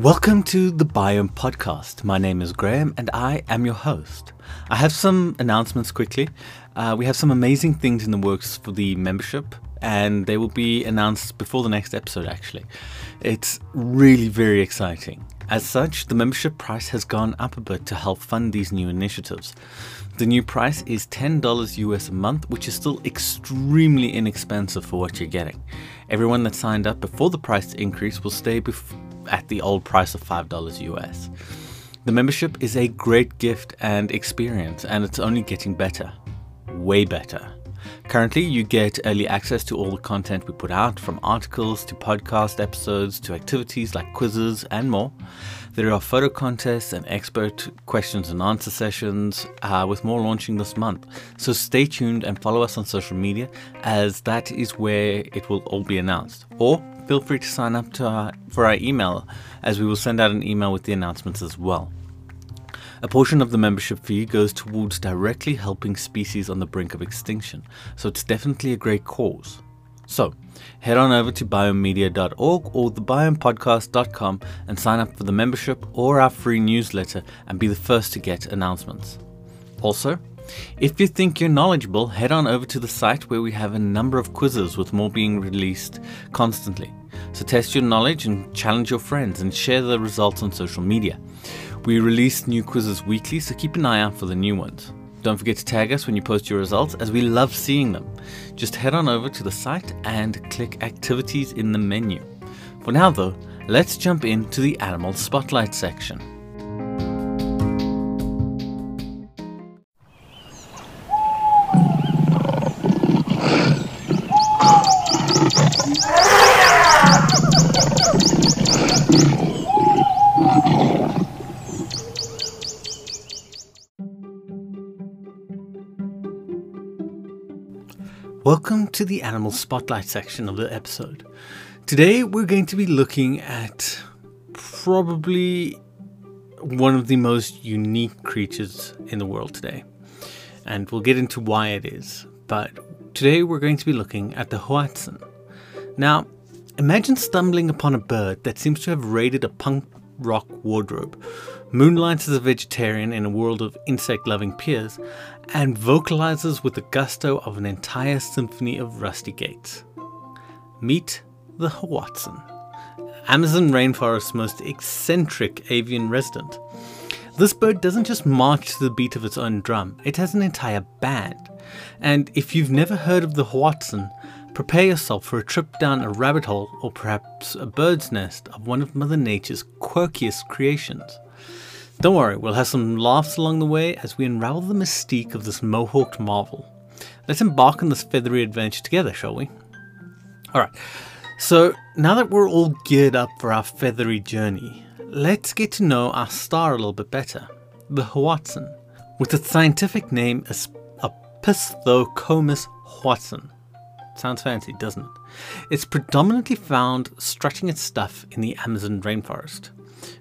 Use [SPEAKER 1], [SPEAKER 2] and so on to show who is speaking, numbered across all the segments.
[SPEAKER 1] Welcome to the Biome Podcast. My name is Graham and I am your host. I have some announcements quickly. Uh, we have some amazing things in the works for the membership, and they will be announced before the next episode, actually. It's really very exciting. As such, the membership price has gone up a bit to help fund these new initiatives. The new price is $10 US a month, which is still extremely inexpensive for what you're getting. Everyone that signed up before the price increase will stay at the old price of $5 US. The membership is a great gift and experience, and it's only getting better. Way better. Currently, you get early access to all the content we put out, from articles to podcast episodes to activities like quizzes and more. There are photo contests and expert questions and answer sessions, uh, with more launching this month. So stay tuned and follow us on social media, as that is where it will all be announced. Or feel free to sign up to our, for our email, as we will send out an email with the announcements as well. A portion of the membership fee goes towards directly helping species on the brink of extinction, so it's definitely a great cause. So, head on over to biomedia.org or thebiomepodcast.com and sign up for the membership or our free newsletter and be the first to get announcements. Also, if you think you're knowledgeable, head on over to the site where we have a number of quizzes with more being released constantly. So test your knowledge and challenge your friends and share the results on social media. We release new quizzes weekly, so keep an eye out for the new ones. Don't forget to tag us when you post your results, as we love seeing them. Just head on over to the site and click Activities in the menu. For now, though, let's jump into the Animal Spotlight section. Welcome to the Animal Spotlight section of the episode. Today we're going to be looking at probably one of the most unique creatures in the world today. And we'll get into why it is. But today we're going to be looking at the Hoatzin. Now, imagine stumbling upon a bird that seems to have raided a punk rock wardrobe, moonlights as a vegetarian in a world of insect loving peers, and vocalizes with the gusto of an entire symphony of rusty gates. Meet the Hoatzin, Amazon rainforest's most eccentric avian resident. This bird doesn't just march to the beat of its own drum, it has an entire band. And if you've never heard of the Hoatzin, prepare yourself for a trip down a rabbit hole or perhaps a bird's nest of one of Mother Nature's quirkiest creations. Don't worry, we'll have some laughs along the way as we unravel the mystique of this mohawked marvel. Let's embark on this feathery adventure together, shall we? Alright, so now that we're all geared up for our feathery journey, let's get to know our star a little bit better the Hoatzin, with its scientific name as Opisthocomus hoatzin. Sounds fancy, doesn't it? It's predominantly found strutting its stuff in the Amazon rainforest.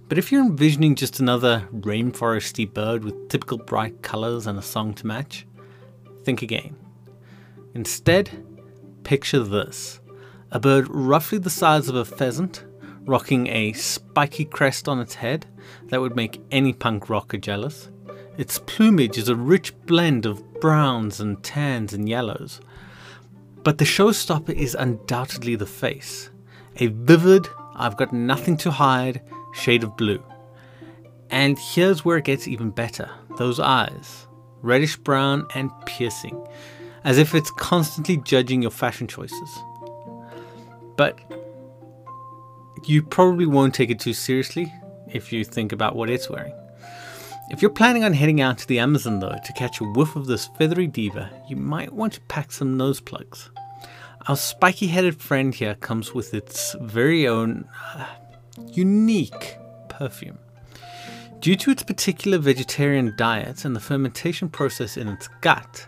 [SPEAKER 1] But if you're envisioning just another rainforesty bird with typical bright colours and a song to match, think again. Instead, picture this a bird roughly the size of a pheasant, rocking a spiky crest on its head that would make any punk rocker jealous. Its plumage is a rich blend of browns and tans and yellows. But the showstopper is undoubtedly the face. A vivid, I've got nothing to hide, shade of blue. And here's where it gets even better those eyes, reddish brown and piercing, as if it's constantly judging your fashion choices. But you probably won't take it too seriously if you think about what it's wearing. If you're planning on heading out to the Amazon though to catch a whiff of this feathery diva, you might want to pack some nose plugs. Our spiky headed friend here comes with its very own uh, unique perfume. Due to its particular vegetarian diet and the fermentation process in its gut,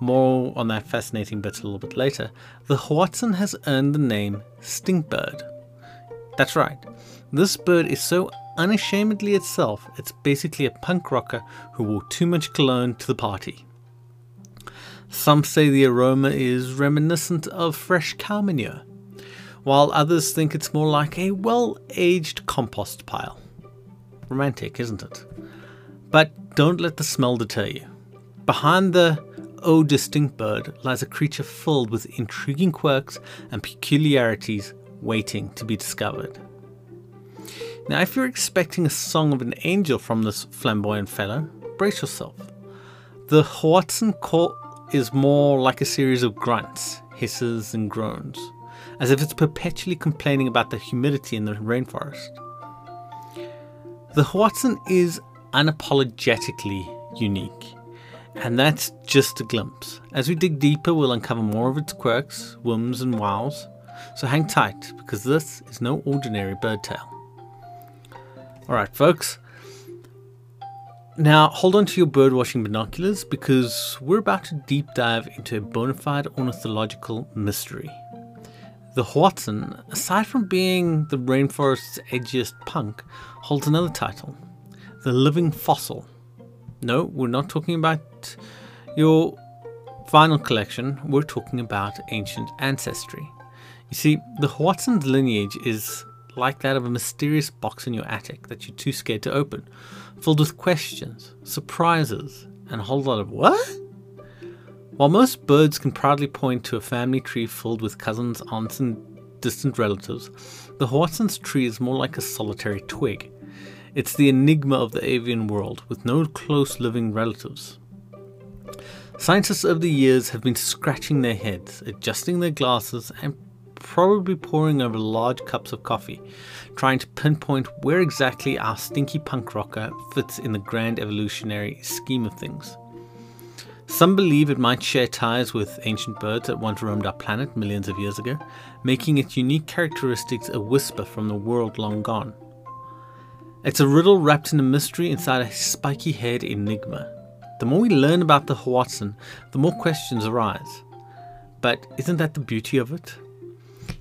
[SPEAKER 1] more on that fascinating bit a little bit later, the Hoatzin has earned the name Stinkbird. That's right, this bird is so unashamedly itself, it's basically a punk rocker who wore too much cologne to the party. Some say the aroma is reminiscent of fresh cow manure, while others think it's more like a well aged compost pile. Romantic, isn't it? But don't let the smell deter you. Behind the oh distinct bird lies a creature filled with intriguing quirks and peculiarities waiting to be discovered. Now, if you're expecting a song of an angel from this flamboyant fellow, brace yourself. The Hoatzin call is more like a series of grunts, hisses, and groans, as if it's perpetually complaining about the humidity in the rainforest. The Hoatzin is unapologetically unique, and that's just a glimpse. As we dig deeper, we'll uncover more of its quirks, whims, and wows. So hang tight, because this is no ordinary bird tale. Alright, folks. Now, hold on to your birdwatching binoculars because we're about to deep dive into a bona fide ornithological mystery. The Hoatzin, aside from being the rainforest's edgiest punk, holds another title the living fossil. No, we're not talking about your vinyl collection, we're talking about ancient ancestry. You see, the Hoatzin's lineage is like that of a mysterious box in your attic that you're too scared to open, filled with questions, surprises, and a whole lot of what? While most birds can proudly point to a family tree filled with cousins, aunts, and distant relatives, the Hoatzin's tree is more like a solitary twig. It's the enigma of the avian world, with no close living relatives. Scientists over the years have been scratching their heads, adjusting their glasses, and probably pouring over large cups of coffee, trying to pinpoint where exactly our stinky punk rocker fits in the grand evolutionary scheme of things. Some believe it might share ties with ancient birds that once roamed our planet millions of years ago, making its unique characteristics a whisper from the world long gone. It's a riddle wrapped in a mystery inside a spiky haired enigma. The more we learn about the Hoatzin, the more questions arise. But isn't that the beauty of it?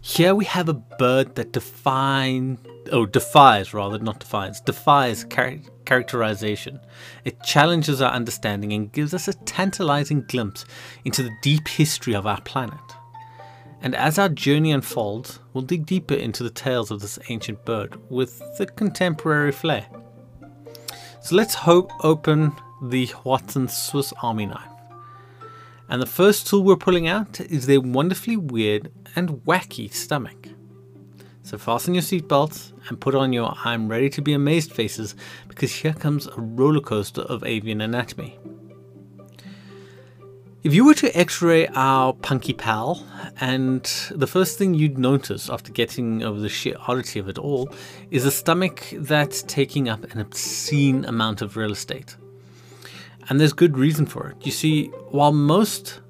[SPEAKER 1] Here we have a bird that define, oh, defies rather, not defines, defies char- characterization. It challenges our understanding and gives us a tantalizing glimpse into the deep history of our planet. And as our journey unfolds, we'll dig deeper into the tales of this ancient bird with the contemporary flair. So let's open the Hoatzin Swiss Army knife. And the first tool we're pulling out is their wonderfully weird and wacky stomach. So fasten your seatbelts and put on your I'm ready to be amazed faces because here comes a roller coaster of avian anatomy. If you were to x ray our punky pal, and the first thing you'd notice after getting over the sheer oddity of it all is a stomach that's taking up an obscene amount of real estate. And there's good reason for it. You see, while most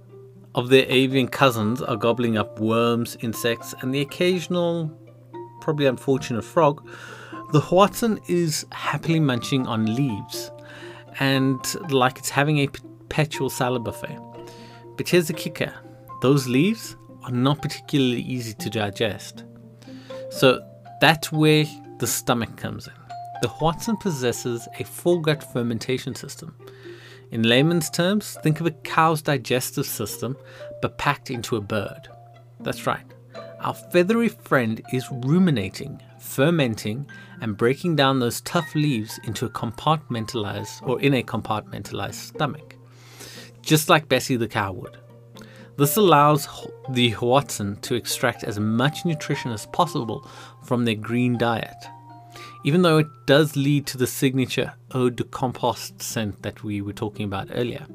[SPEAKER 1] of their avian cousins are gobbling up worms, insects, and the occasional, probably unfortunate frog, the Hoatzin is happily munching on leaves and like it's having a perpetual salad buffet. But here's the kicker those leaves are not particularly easy to digest. So that's where the stomach comes in. The Hoatzin possesses a full gut fermentation system in layman's terms, think of a cow's digestive system but packed into a bird. That's right. Our feathery friend is ruminating, fermenting, and breaking down those tough leaves into a compartmentalized or in a compartmentalized stomach, just like Bessie the cow would. This allows the Hoatzin to extract as much nutrition as possible from their green diet even though it does lead to the signature eau de compost scent that we were talking about earlier.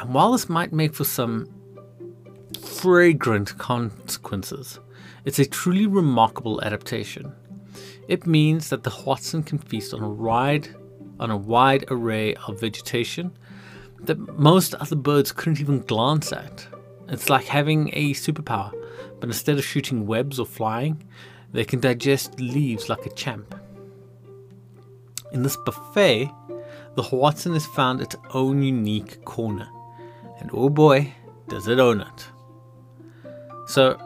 [SPEAKER 1] And while this might make for some fragrant consequences, it's a truly remarkable adaptation. It means that the Hoatzin can feast on a wide, on a wide array of vegetation that most other birds couldn't even glance at. It's like having a superpower, but instead of shooting webs or flying, they can digest leaves like a champ. In this buffet, the Hoatzin has found its own unique corner, and oh boy, does it own it. So,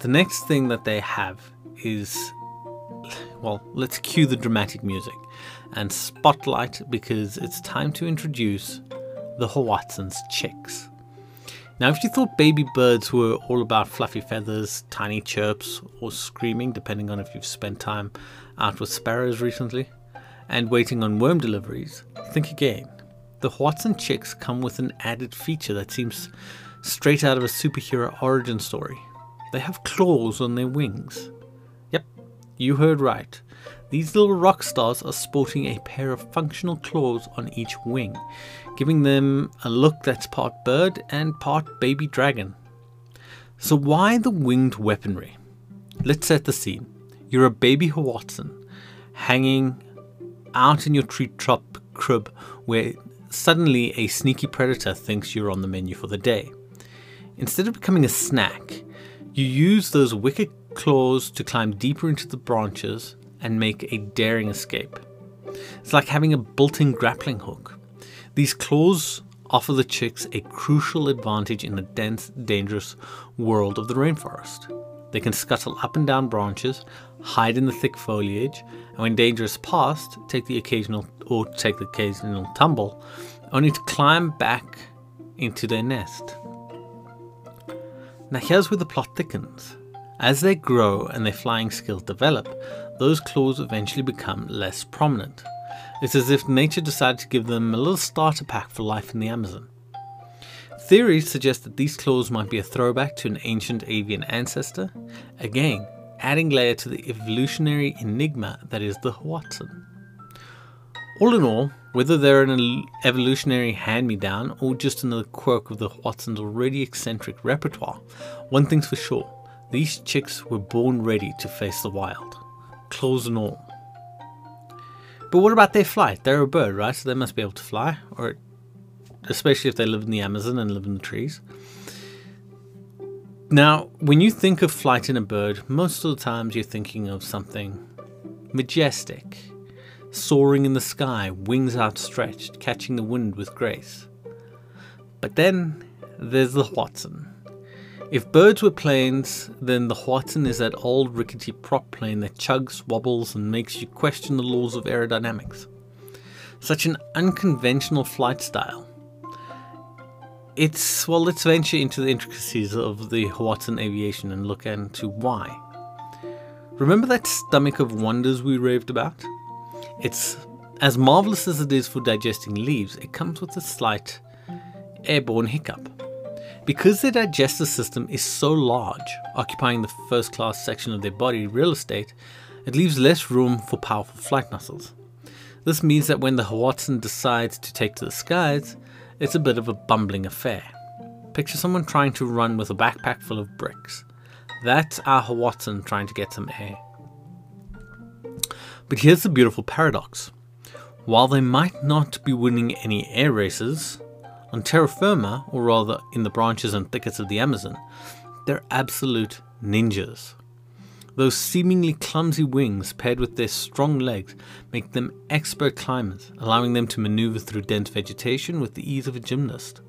[SPEAKER 1] the next thing that they have is well, let's cue the dramatic music and spotlight because it's time to introduce the Hoatzin's chicks. Now, if you thought baby birds were all about fluffy feathers, tiny chirps, or screaming, depending on if you've spent time out with sparrows recently, and waiting on worm deliveries, think again. The Hoatzin chicks come with an added feature that seems straight out of a superhero origin story. They have claws on their wings. Yep, you heard right. These little rock stars are sporting a pair of functional claws on each wing, giving them a look that's part bird and part baby dragon. So why the winged weaponry? Let's set the scene. You're a baby Hoatzin hanging out in your treetop crib where suddenly a sneaky predator thinks you're on the menu for the day. Instead of becoming a snack, you use those wicked claws to climb deeper into the branches and make a daring escape. It's like having a built in grappling hook. These claws offer the chicks a crucial advantage in the dense, dangerous world of the rainforest. They can scuttle up and down branches, hide in the thick foliage, and when danger is past, take the occasional or take the occasional tumble, only to climb back into their nest. Now here's where the plot thickens. As they grow and their flying skills develop, those claws eventually become less prominent. It's as if nature decided to give them a little starter pack for life in the Amazon. Theories suggest that these claws might be a throwback to an ancient avian ancestor, again, adding layer to the evolutionary enigma that is the Hoatzin. All in all, whether they're an evolutionary hand me down or just another quirk of the Hoatzin's already eccentric repertoire, one thing's for sure these chicks were born ready to face the wild, claws and all. But what about their flight? They're a bird, right? So they must be able to fly, or especially if they live in the Amazon and live in the trees. Now, when you think of flight in a bird, most of the times you're thinking of something majestic, soaring in the sky, wings outstretched, catching the wind with grace. But then there's the Hoatzin. If birds were planes, then the Hoatzin is that old rickety prop plane that chugs, wobbles, and makes you question the laws of aerodynamics. Such an unconventional flight style. It's, well, let's venture into the intricacies of the Hoatzin aviation and look into why. Remember that stomach of wonders we raved about? It's as marvelous as it is for digesting leaves, it comes with a slight airborne hiccup. Because their digestive system is so large, occupying the first class section of their body real estate, it leaves less room for powerful flight muscles. This means that when the Hoatzin decides to take to the skies, it's a bit of a bumbling affair. Picture someone trying to run with a backpack full of bricks. That's our Hoatzin trying to get some air. But here's the beautiful paradox. While they might not be winning any air races, on terra firma, or rather in the branches and thickets of the Amazon, they're absolute ninjas. Those seemingly clumsy wings paired with their strong legs make them expert climbers, allowing them to maneuver through dense vegetation with the ease of a gymnast.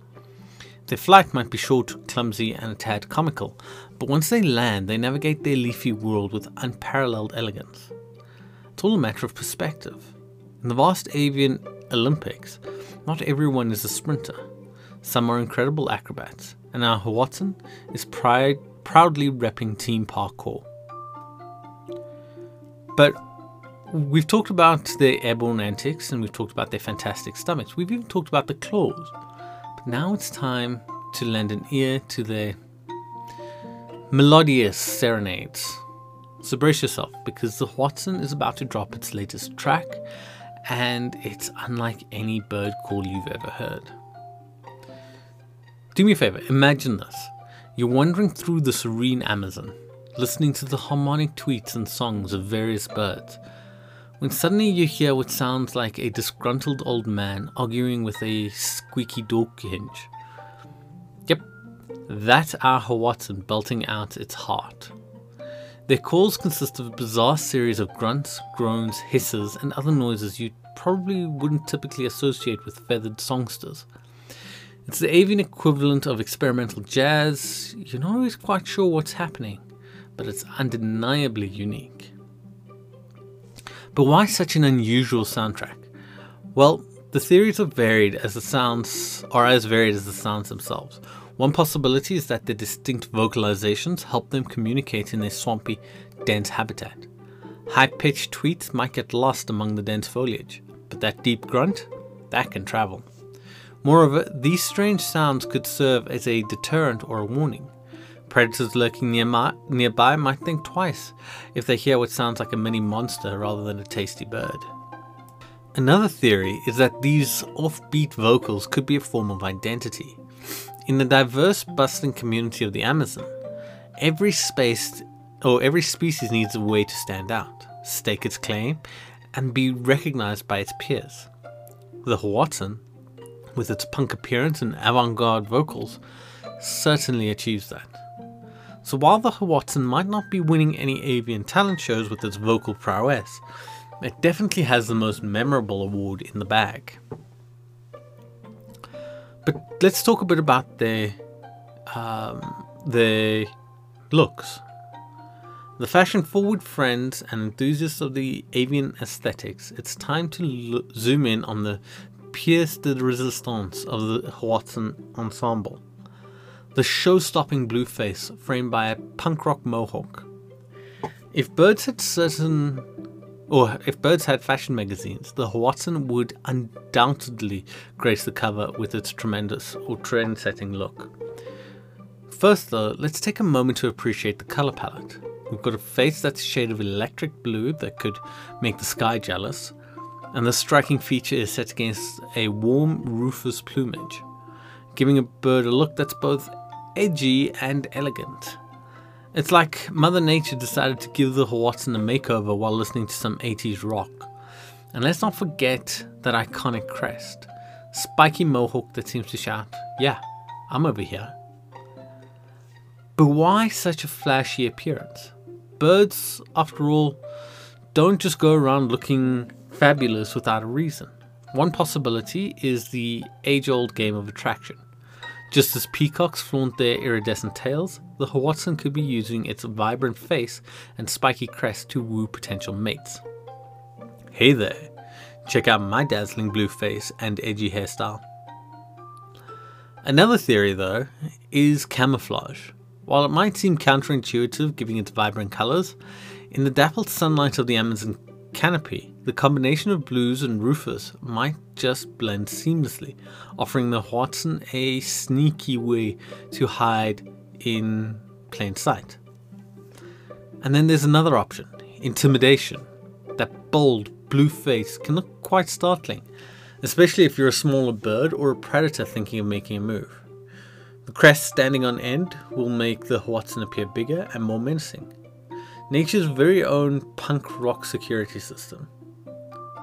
[SPEAKER 1] Their flight might be short, clumsy, and a tad comical, but once they land, they navigate their leafy world with unparalleled elegance. It's all a matter of perspective. In the vast avian Olympics, not everyone is a sprinter. Some are incredible acrobats, and our Hoatzin is pride, proudly repping Team Parkour. But we've talked about their airborne antics and we've talked about their fantastic stomachs. We've even talked about the claws. But now it's time to lend an ear to their melodious serenades. So brace yourself because the Hoatzin is about to drop its latest track and it's unlike any bird call you've ever heard. Do me a favor, imagine this. You're wandering through the serene Amazon, listening to the harmonic tweets and songs of various birds, when suddenly you hear what sounds like a disgruntled old man arguing with a squeaky door hinge. Yep, that's our Hoatzin belting out its heart. Their calls consist of a bizarre series of grunts, groans, hisses, and other noises you probably wouldn't typically associate with feathered songsters. It's the avian equivalent of experimental jazz. You're not always quite sure what's happening, but it's undeniably unique. But why such an unusual soundtrack? Well, the theories are varied as the sounds are as varied as the sounds themselves. One possibility is that their distinct vocalizations help them communicate in their swampy, dense habitat. High pitched tweets might get lost among the dense foliage, but that deep grunt, that can travel. Moreover, these strange sounds could serve as a deterrent or a warning. Predators lurking nearby might think twice if they hear what sounds like a mini monster rather than a tasty bird. Another theory is that these offbeat vocals could be a form of identity. In the diverse bustling community of the Amazon, every space or every species needs a way to stand out, stake its claim, and be recognized by its peers. The Hoatzin, with its punk appearance and avant-garde vocals, certainly achieves that. So while the Hoatzin might not be winning any avian talent shows with its vocal prowess, it definitely has the most memorable award in the bag. But let's talk a bit about their um, looks. The fashion-forward friends and enthusiasts of the avian aesthetics, it's time to zoom in on the pièce de résistance of the Hoatzin ensemble the show-stopping blue face framed by a punk rock mohawk. If birds had certain or if birds had fashion magazines, the Hoatzin would undoubtedly grace the cover with its tremendous or trend-setting look. First though, let's take a moment to appreciate the color palette. We've got a face that's a shade of electric blue that could make the sky jealous, and the striking feature is set against a warm rufous plumage, giving a bird a look that's both edgy and elegant. It's like Mother Nature decided to give the Hoatzin a makeover while listening to some 80s rock. And let's not forget that iconic crest. Spiky mohawk that seems to shout, yeah, I'm over here. But why such a flashy appearance? Birds, after all, don't just go around looking fabulous without a reason. One possibility is the age old game of attraction. Just as peacocks flaunt their iridescent tails, the Hoatzin could be using its vibrant face and spiky crest to woo potential mates. Hey there, check out my dazzling blue face and edgy hairstyle. Another theory, though, is camouflage. While it might seem counterintuitive giving its vibrant colors, in the dappled sunlight of the Amazon canopy, the combination of blues and rufous might just blend seamlessly, offering the Hoatzin a sneaky way to hide in plain sight. And then there's another option, intimidation. That bold blue face can look quite startling, especially if you're a smaller bird or a predator thinking of making a move. The crest standing on end will make the Hoatzin appear bigger and more menacing, nature's very own punk rock security system.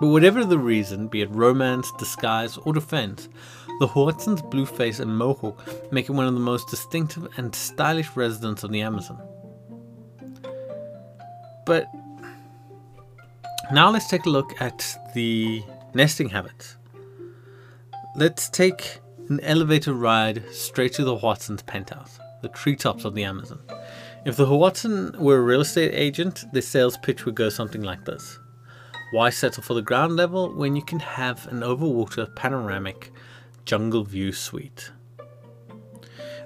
[SPEAKER 1] But whatever the reason, be it romance, disguise, or defense, the Hoatzin's blue face and mohawk make it one of the most distinctive and stylish residents of the Amazon. But now let's take a look at the nesting habits. Let's take an elevator ride straight to the Hoatzin's penthouse, the treetops of the Amazon. If the Hoatzin were a real estate agent, the sales pitch would go something like this. Why settle for the ground level when you can have an overwater panoramic jungle view suite?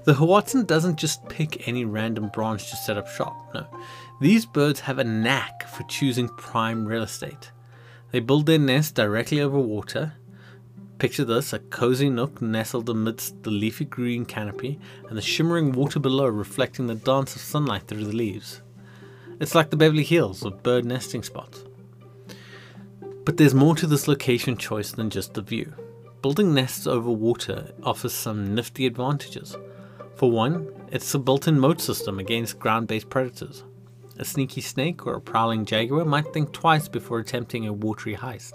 [SPEAKER 1] The Hoatzin doesn't just pick any random branch to set up shop, no. These birds have a knack for choosing prime real estate. They build their nest directly over water, Picture this a cozy nook nestled amidst the leafy green canopy and the shimmering water below reflecting the dance of sunlight through the leaves. It's like the Beverly Hills of bird nesting spots. But there's more to this location choice than just the view. Building nests over water offers some nifty advantages. For one, it's a built in moat system against ground based predators. A sneaky snake or a prowling jaguar might think twice before attempting a watery heist.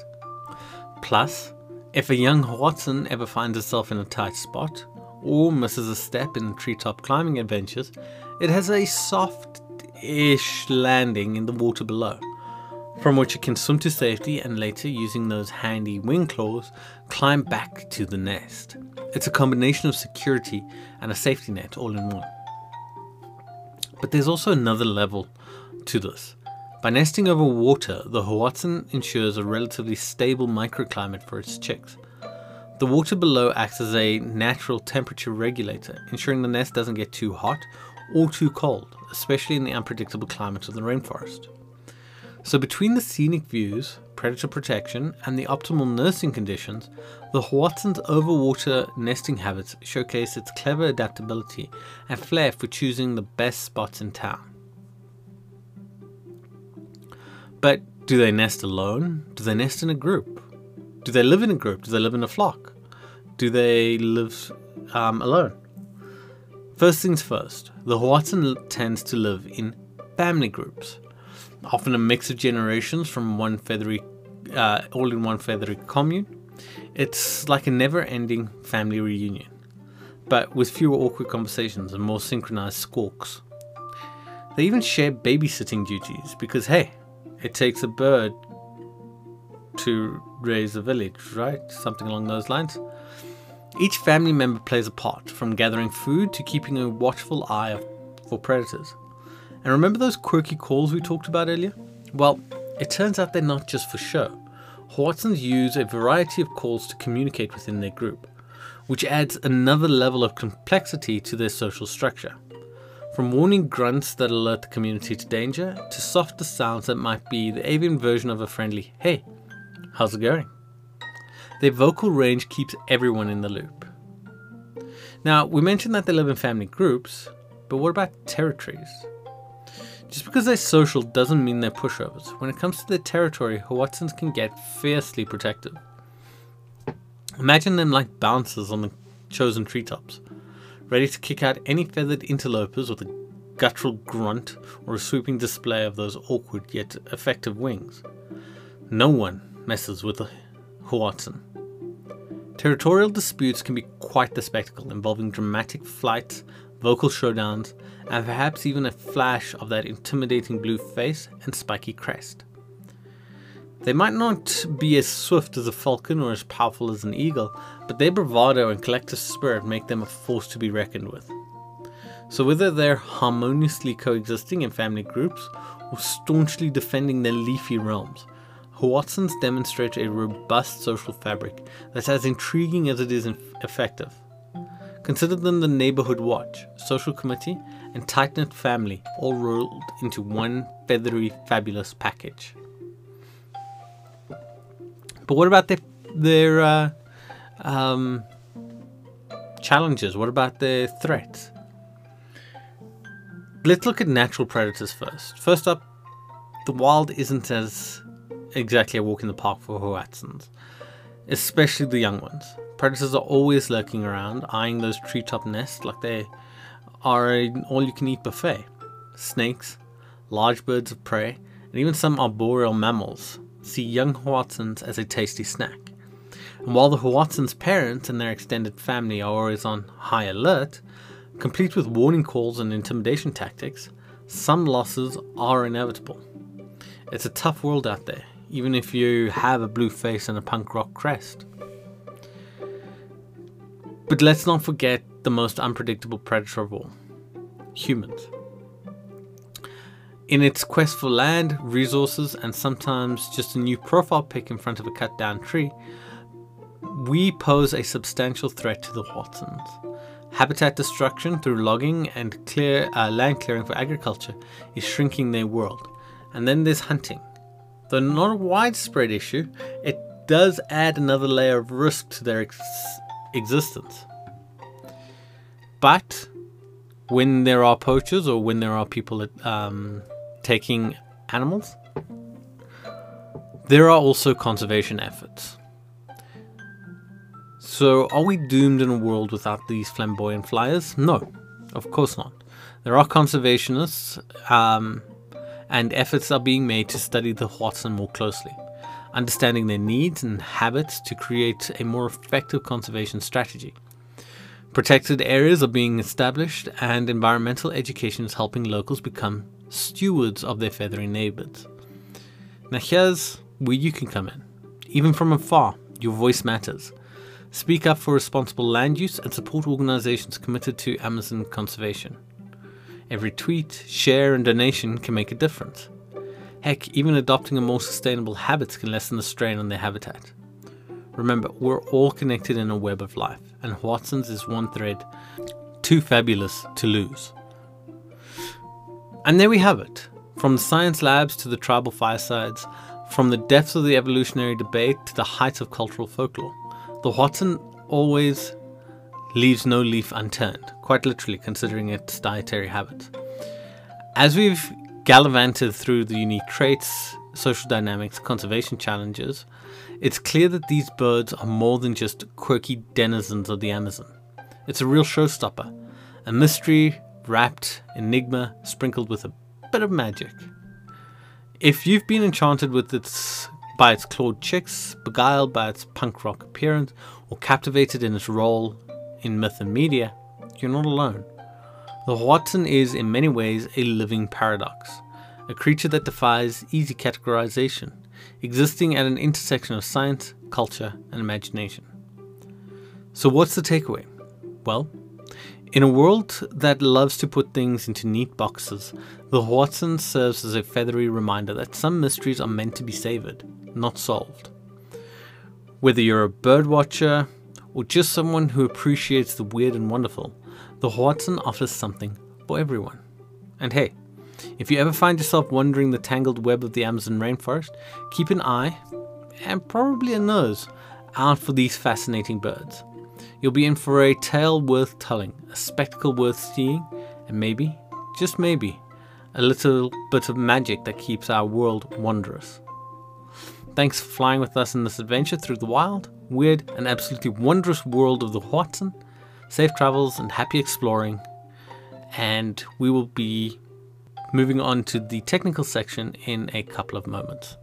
[SPEAKER 1] Plus, if a young Hoatzin ever finds itself in a tight spot, or misses a step in treetop climbing adventures, it has a soft-ish landing in the water below, from which it can swim to safety and later, using those handy wing claws, climb back to the nest. It's a combination of security and a safety net all in one. But there's also another level to this. By nesting over water, the Hoatzin ensures a relatively stable microclimate for its chicks. The water below acts as a natural temperature regulator, ensuring the nest doesn't get too hot or too cold, especially in the unpredictable climates of the rainforest. So, between the scenic views, predator protection, and the optimal nursing conditions, the Hoatzins' overwater nesting habits showcase its clever adaptability and flair for choosing the best spots in town. But do they nest alone? Do they nest in a group? Do they live in a group? Do they live in a flock? Do they live um, alone? First things first, the Hoatzin tends to live in family groups, often a mix of generations from one feathery, uh, all in one feathery commune. It's like a never ending family reunion, but with fewer awkward conversations and more synchronized squawks. They even share babysitting duties because, hey, it takes a bird to raise a village, right? Something along those lines. Each family member plays a part, from gathering food to keeping a watchful eye for predators. And remember those quirky calls we talked about earlier? Well, it turns out they're not just for show. Hoatzins use a variety of calls to communicate within their group, which adds another level of complexity to their social structure. From warning grunts that alert the community to danger, to softer sounds that might be the avian version of a friendly, hey, how's it going? Their vocal range keeps everyone in the loop. Now, we mentioned that they live in family groups, but what about territories? Just because they're social doesn't mean they're pushovers. When it comes to their territory, Hoatzins can get fiercely protective. Imagine them like bouncers on the chosen treetops ready to kick out any feathered interlopers with a guttural grunt or a swooping display of those awkward yet effective wings. No one messes with a Hoatzin. Territorial disputes can be quite the spectacle, involving dramatic flights, vocal showdowns, and perhaps even a flash of that intimidating blue face and spiky crest. They might not be as swift as a falcon or as powerful as an eagle, but their bravado and collective spirit make them a force to be reckoned with. So, whether they're harmoniously coexisting in family groups or staunchly defending their leafy realms, Hoatzins demonstrate a robust social fabric that's as intriguing as it is effective. Consider them the neighborhood watch, social committee, and tight knit family all rolled into one feathery, fabulous package. But what about their their uh, um, challenges? What about their threats? Let's look at natural predators first. First up, the wild isn't as exactly a walk in the park for Hoatzins, especially the young ones. Predators are always lurking around, eyeing those treetop nests like they are an all-you-can-eat buffet. Snakes, large birds of prey, and even some arboreal mammals see young Hoatzins as a tasty snack. And while the Hoatzins' parents and their extended family are always on high alert, complete with warning calls and intimidation tactics, some losses are inevitable. It's a tough world out there, even if you have a blue face and a punk rock crest. But let's not forget the most unpredictable predator of all humans. In its quest for land, resources, and sometimes just a new profile pic in front of a cut down tree, we pose a substantial threat to the Hoatzins. Habitat destruction through logging and clear uh, land clearing for agriculture is shrinking their world. And then there's hunting. Though not a widespread issue, it does add another layer of risk to their existence. But when there are poachers or when there are people um, taking animals. There are also conservation efforts. So, are we doomed in a world without these flamboyant flyers? No, of course not. There are conservationists, um, and efforts are being made to study the Hoatzin more closely, understanding their needs and habits to create a more effective conservation strategy. Protected areas are being established, and environmental education is helping locals become stewards of their feathery neighbors. Now, here's where you can come in. Even from afar, your voice matters. Speak up for responsible land use and support organizations committed to Amazon conservation. Every tweet, share, and donation can make a difference. Heck, even adopting a more sustainable habits can lessen the strain on their habitat. Remember, we're all connected in a web of life, and Hoatzin's is one thread too fabulous to lose. And there we have it. From the science labs to the tribal firesides, from the depths of the evolutionary debate to the heights of cultural folklore, the Hoatzin always leaves no leaf unturned, quite literally considering its dietary habits. As we've gallivanted through the unique traits, social dynamics, conservation challenges, it's clear that these birds are more than just quirky denizens of the Amazon. It's a real showstopper, a mystery wrapped enigma sprinkled with a bit of magic. If you've been enchanted with its by its clawed chicks, beguiled by its punk rock appearance, or captivated in its role in myth and media, you're not alone. The Hoatzin is in many ways a living paradox, a creature that defies easy categorization, existing at an intersection of science, culture, and imagination. So, what's the takeaway? Well, in a world that loves to put things into neat boxes, the Hoatzin serves as a feathery reminder that some mysteries are meant to be savored, not solved. Whether you're a birdwatcher or just someone who appreciates the weird and wonderful, the Hoatzin offers something for everyone. And hey, if you ever find yourself wandering the tangled web of the Amazon rainforest, keep an eye, and probably a nose, out for these fascinating birds. You'll be in for a tale worth telling, a spectacle worth seeing, and maybe, just maybe, a little bit of magic that keeps our world wondrous. Thanks for flying with us in this adventure through the wild, weird, and absolutely wondrous world of the Hoatzin. Safe travels and happy exploring. And we will be moving on to the technical section in a couple of moments.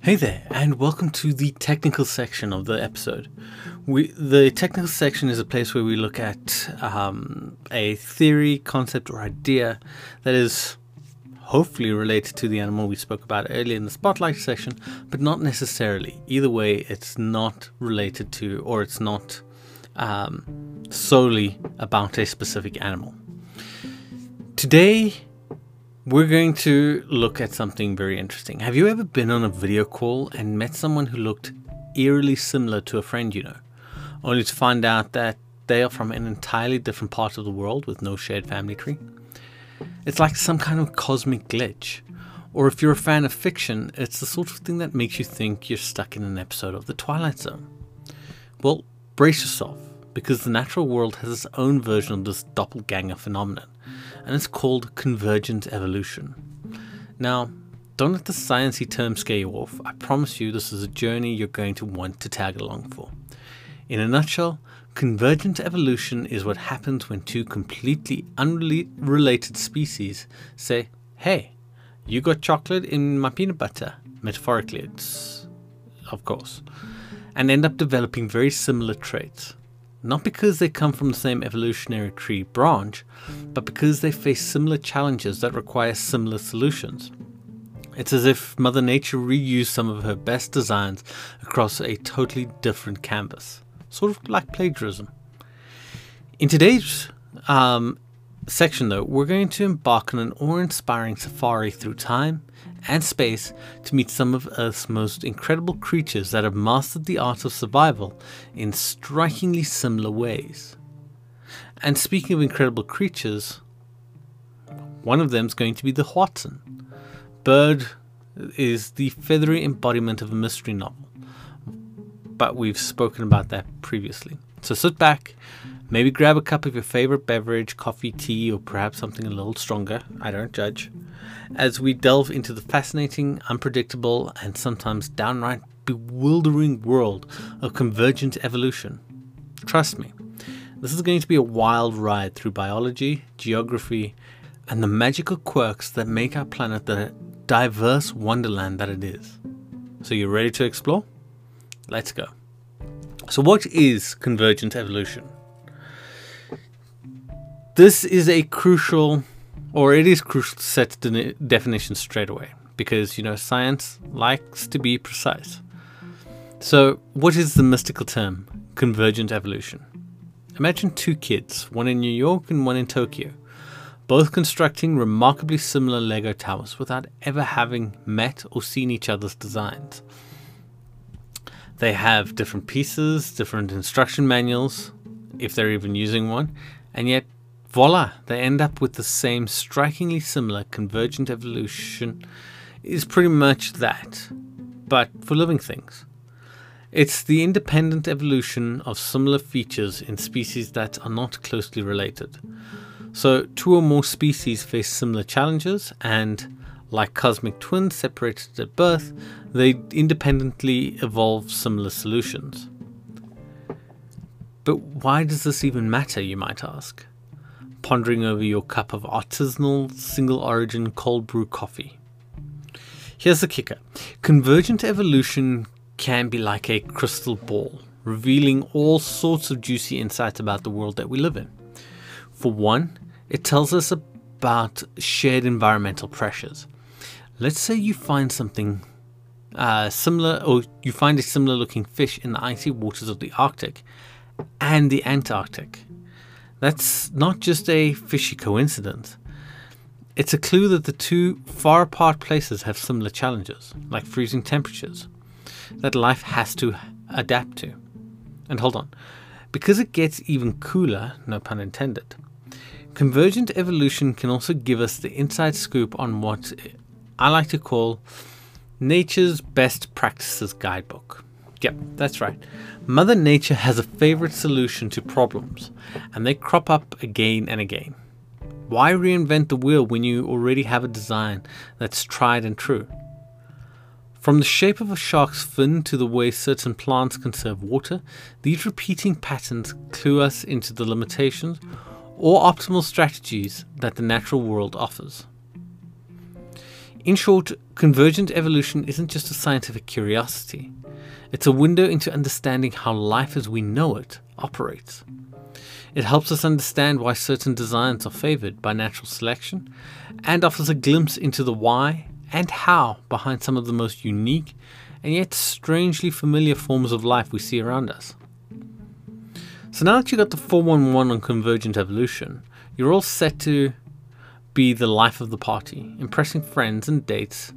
[SPEAKER 1] Hey there, and welcome to the technical section of the episode. We, the technical section is a place where we look at um, a theory, concept, or idea that is hopefully related to the animal we spoke about earlier in the spotlight section, but not necessarily. Either way, it's not related to or it's not um, solely about a specific animal. Today, we're going to look at something very interesting. Have you ever been on a video call and met someone who looked eerily similar to a friend you know, only to find out that they are from an entirely different part of the world with no shared family tree? It's like some kind of cosmic glitch. Or if you're a fan of fiction, it's the sort of thing that makes you think you're stuck in an episode of The Twilight Zone. Well, brace yourself, because the natural world has its own version of this doppelganger phenomenon, and it's called convergent evolution. Now, don't let the sciencey term scare you off. I promise you this is a journey you're going to want to tag along for. In a nutshell, Convergent evolution is what happens when two completely unrelated species say, hey, you got chocolate in my peanut butter. Metaphorically, it's of course. And end up developing very similar traits. Not because they come from the same evolutionary tree branch, but because they face similar challenges that require similar solutions. It's as if Mother Nature reused some of her best designs across a totally different canvas sort of like plagiarism. In today's um, section, though, we're going to embark on an awe inspiring safari through time and space to meet some of Earth's most incredible creatures that have mastered the art of survival in strikingly similar ways. And speaking of incredible creatures, one of them is going to be the Hoatzin. Bird is the feathery embodiment of a mystery novel but we've spoken about that previously. So sit back, maybe grab a cup of your favorite beverage, coffee, tea, or perhaps something a little stronger. I don't judge. As we delve into the fascinating, unpredictable, and sometimes downright bewildering world of convergent evolution. Trust me, this is going to be a wild ride through biology, geography, and the magical quirks that make our planet the diverse wonderland that it is. So, you ready to explore? Let's go. So, what is convergent evolution? This is a crucial, or it is crucial to set the definition straight away because, you know, science likes to be precise. So, what is the mystical term convergent evolution? Imagine two kids, one in New York and one in Tokyo, both constructing remarkably similar Lego towers without ever having met or seen each other's designs. They have different pieces, different instruction manuals, if they're even using one, and yet voila, they end up with the same strikingly similar convergent evolution is pretty much that, but for living things. It's the independent evolution of similar features in species that are not closely related. So, two or more species face similar challenges, and like cosmic twins separated at birth, they independently evolve similar solutions. But why does this even matter, you might ask? Pondering over your cup of artisanal, single origin cold brew coffee. Here's the kicker convergent evolution can be like a crystal ball, revealing all sorts of juicy insights about the world that we live in. For one, it tells us about shared environmental pressures. Let's say you find something uh, similar, or you find a similar looking fish in the icy waters of the Arctic and the Antarctic. That's not just a fishy coincidence. It's a clue that the two far apart places have similar challenges, like freezing temperatures, that life has to adapt to. And hold on, because it gets even cooler, no pun intended, convergent evolution can also give us the inside scoop on what I like to call nature's best practices guidebook. Yep, that's right. Mother Nature has a favorite solution to problems, and they crop up again and again. Why reinvent the wheel when you already have a design that's tried and true? From the shape of a shark's fin to the way certain plants conserve water, these repeating patterns clue us into the limitations or optimal strategies that the natural world offers. In short, convergent evolution isn't just a scientific curiosity, it's a window into understanding how life as we know it operates. It helps us understand why certain designs are favored by natural selection and offers a glimpse into the why and how behind some of the most unique and yet strangely familiar forms of life we see around us. So now that you've got the 411 on convergent evolution, you're all set to be the life of the party, impressing friends and dates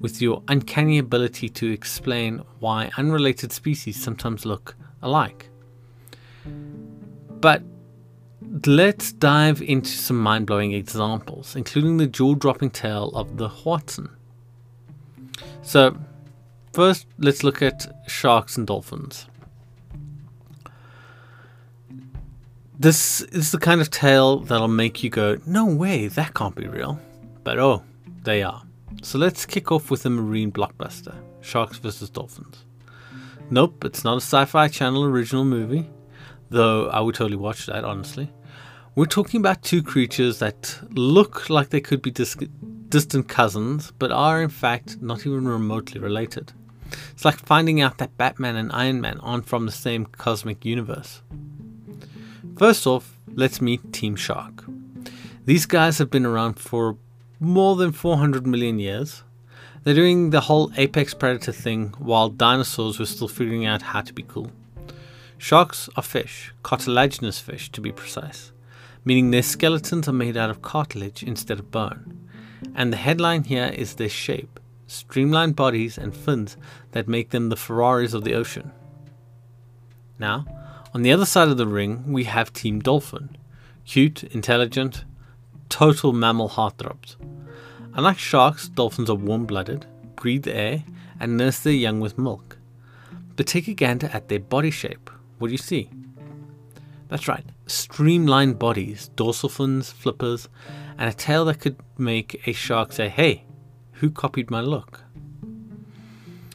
[SPEAKER 1] with your uncanny ability to explain why unrelated species sometimes look alike. But let's dive into some mind blowing examples, including the jaw dropping tale of the Hoatzin. So, first, let's look at sharks and dolphins. This is the kind of tale that'll make you go, no way, that can't be real. But oh, they are. So let's kick off with a marine blockbuster Sharks vs. Dolphins. Nope, it's not a sci fi channel original movie, though I would totally watch that, honestly. We're talking about two creatures that look like they could be dis- distant cousins, but are in fact not even remotely related. It's like finding out that Batman and Iron Man aren't from the same cosmic universe. First off, let's meet Team Shark. These guys have been around for more than 400 million years. They're doing the whole apex predator thing while dinosaurs were still figuring out how to be cool. Sharks are fish, cartilaginous fish to be precise, meaning their skeletons are made out of cartilage instead of bone. And the headline here is their shape streamlined bodies and fins that make them the Ferraris of the ocean. Now, on the other side of the ring, we have Team Dolphin. Cute, intelligent, total mammal heartthrobs. Unlike sharks, dolphins are warm blooded, breathe air, and nurse their young with milk. But take a gander at their body shape. What do you see? That's right, streamlined bodies, dorsal fins, flippers, and a tail that could make a shark say, Hey, who copied my look?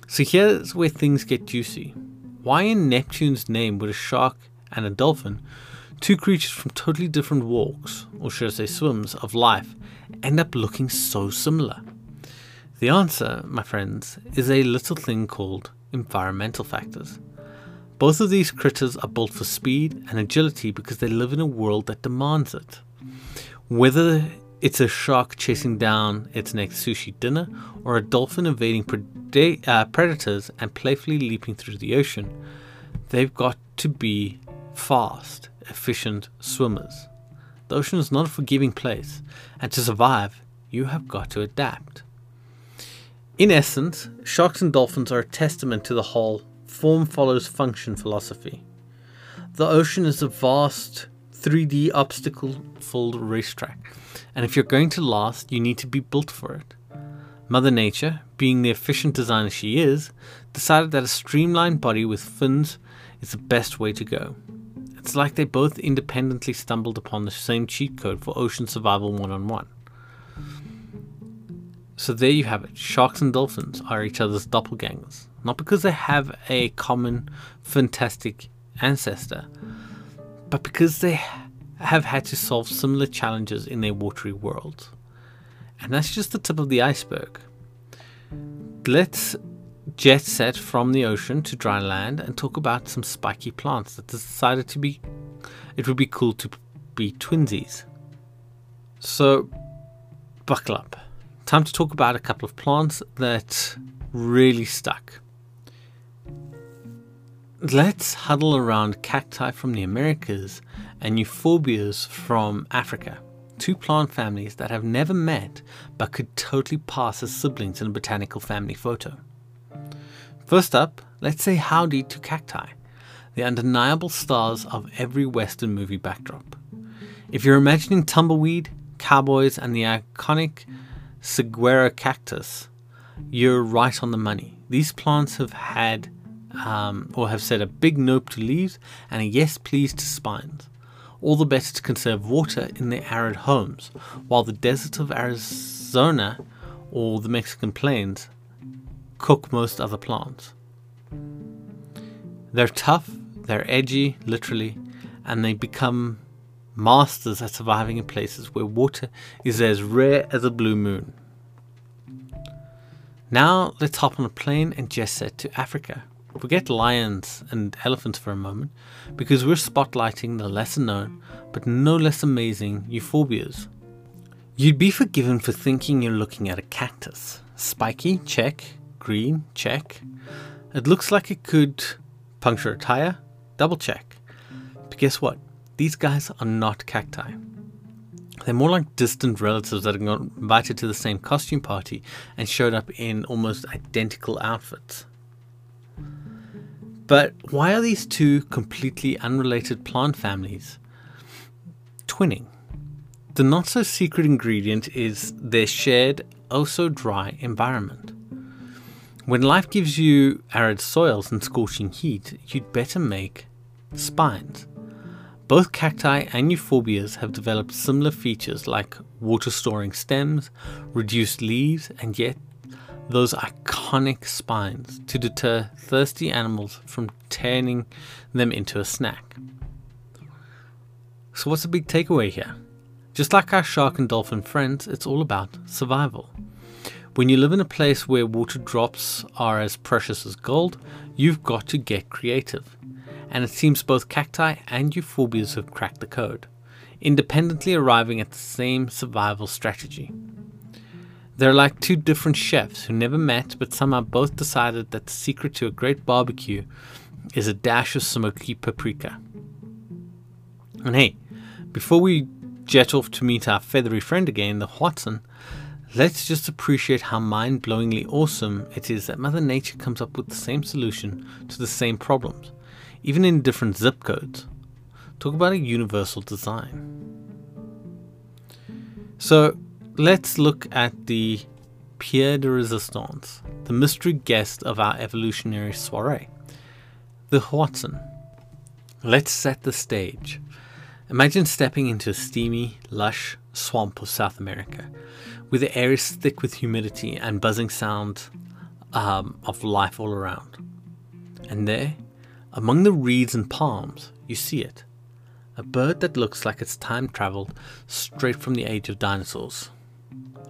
[SPEAKER 1] So here's where things get juicy. Why in Neptune's name would a shark and a dolphin, two creatures from totally different walks, or should I say swims, of life, end up looking so similar? The answer, my friends, is a little thing called environmental factors. Both of these critters are built for speed and agility because they live in a world that demands it. Whether it's a shark chasing down its next sushi dinner or a dolphin evading uh, predators and playfully leaping through the ocean, they've got to be fast, efficient swimmers. The ocean is not a forgiving place, and to survive, you have got to adapt. In essence, sharks and dolphins are a testament to the whole form follows function philosophy. The ocean is a vast 3D obstacle filled racetrack, and if you're going to last, you need to be built for it. Mother Nature, being the efficient designer she is, decided that a streamlined body with fins is the best way to go. It's like they both independently stumbled upon the same cheat code for ocean survival one on one. So there you have it. Sharks and dolphins are each other's doppelgangers. Not because they have a common fantastic ancestor, but because they have had to solve similar challenges in their watery world. And that's just the tip of the iceberg. Let's jet set from the ocean to dry land and talk about some spiky plants that decided to be it would be cool to be twinsies. So buckle up. Time to talk about a couple of plants that really stuck. Let's huddle around cacti from the Americas and euphorbias from Africa, two plant families that have never met but could totally pass as siblings in a botanical family photo. First up, let's say howdy to cacti, the undeniable stars of every Western movie backdrop. If you're imagining tumbleweed, cowboys, and the iconic Saguaro cactus, you're right on the money. These plants have had um, or have said a big nope to leaves and a yes please to spines. All the better to conserve water in their arid homes, while the desert of Arizona or the Mexican plains cook most other plants. They're tough, they're edgy, literally, and they become masters at surviving in places where water is as rare as a blue moon. Now let's hop on a plane and jet set to Africa. Forget lions and elephants for a moment, because we're spotlighting the lesser known but no less amazing euphorbias. You'd be forgiven for thinking you're looking at a cactus. Spiky, check. Green, check. It looks like it could puncture a tire, double check. But guess what? These guys are not cacti. They're more like distant relatives that got invited to the same costume party and showed up in almost identical outfits. But why are these two completely unrelated plant families twinning? The not so secret ingredient is their shared, oh so dry environment. When life gives you arid soils and scorching heat, you'd better make spines. Both cacti and euphorbias have developed similar features like water storing stems, reduced leaves, and yet those iconic spines to deter thirsty animals from turning them into a snack. So, what's the big takeaway here? Just like our shark and dolphin friends, it's all about survival. When you live in a place where water drops are as precious as gold, you've got to get creative and it seems both cacti and euphorbias have cracked the code, independently arriving at the same survival strategy. They're like two different chefs who never met but somehow both decided that the secret to a great barbecue is a dash of smoky paprika. And hey, before we jet off to meet our feathery friend again, the Hoatzin, let's just appreciate how mind blowingly awesome it is that Mother Nature comes up with the same solution to the same problems even in different zip codes. Talk about a universal design. So let's look at the Pierre de Resistance, the mystery guest of our evolutionary soiree, the Hoatzin. Let's set the stage. Imagine stepping into a steamy, lush swamp of South America, where the air is thick with humidity and buzzing sound um, of life all around. And there, among the reeds and palms, you see it. A bird that looks like it's time traveled straight from the age of dinosaurs.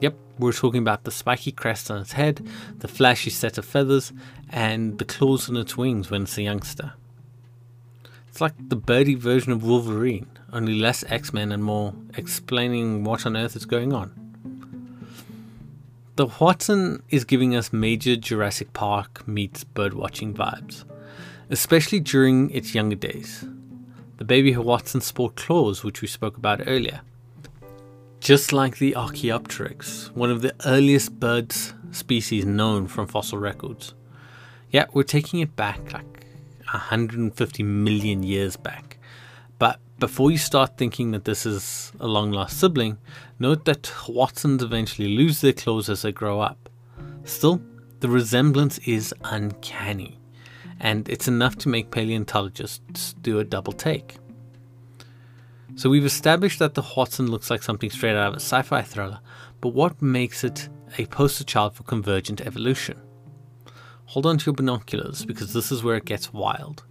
[SPEAKER 1] Yep, we're talking about the spiky crest on its head, the flashy set of feathers, and the claws on its wings when it's a youngster. It's like the birdie version of Wolverine, only less X Men and more explaining what on earth is going on. The Hoatzin is giving us major Jurassic Park meets birdwatching vibes especially during its younger days. the baby Hoatzin sport claws, which we spoke about earlier. Just like the Archaeopteryx, one of the earliest birds species known from fossil records. Yeah, we're taking it back like 150 million years back. But before you start thinking that this is a long lost sibling, note that Hoatzins eventually lose their claws as they grow up. Still, the resemblance is uncanny, and it's enough to make paleontologists do a double take. So we've established that the Hoatzin looks like something straight out of a sci-fi thriller, but what makes it a poster child for convergent evolution? Hold on to your binoculars because this is where it gets wild.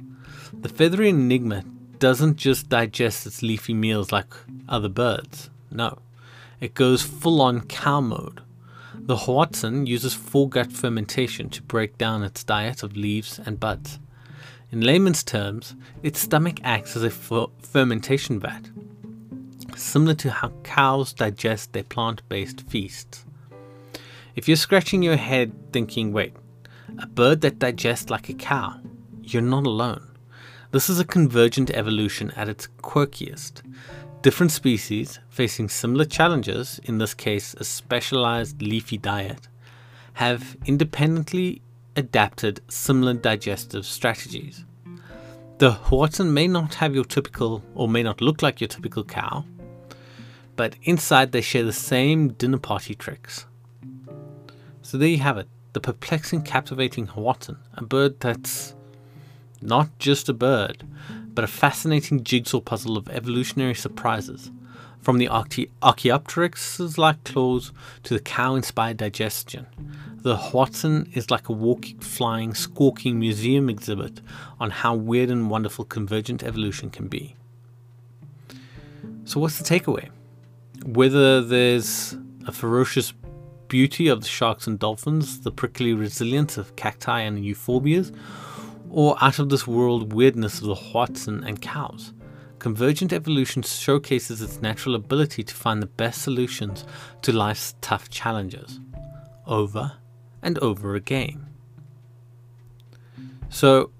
[SPEAKER 1] The feathery enigma doesn't just digest its leafy meals like other birds. No, it goes full on cow mode. The Hoatzin uses foregut fermentation to break down its diet of leaves and buds. In layman's terms, its stomach acts as a fermentation vat, similar to how cows digest their plant based feasts. If you're scratching your head thinking, wait, a bird that digests like a cow, you're not alone. This is a convergent evolution at its quirkiest. Different species, facing similar challenges, in this case a specialized leafy diet, have independently adapted similar digestive strategies. The Hoatzin may not have your typical, or may not look like your typical cow, but inside they share the same dinner party tricks. So there you have it, the perplexing, captivating Hoatzin, a bird that's not just a bird, but a fascinating jigsaw puzzle of evolutionary surprises. From the Archaeopteryx's like claws to the cow inspired digestion, the Hoatzin is like a walking, flying, squawking museum exhibit on how weird and wonderful convergent evolution can be. So, what's the takeaway? Whether there's a ferocious beauty of the sharks and dolphins, the prickly resilience of cacti and euphorbias, or out of this world weirdness of the Hoatzin and cows. Convergent evolution showcases its natural ability to find the best solutions to life's tough challenges, over and over again. So,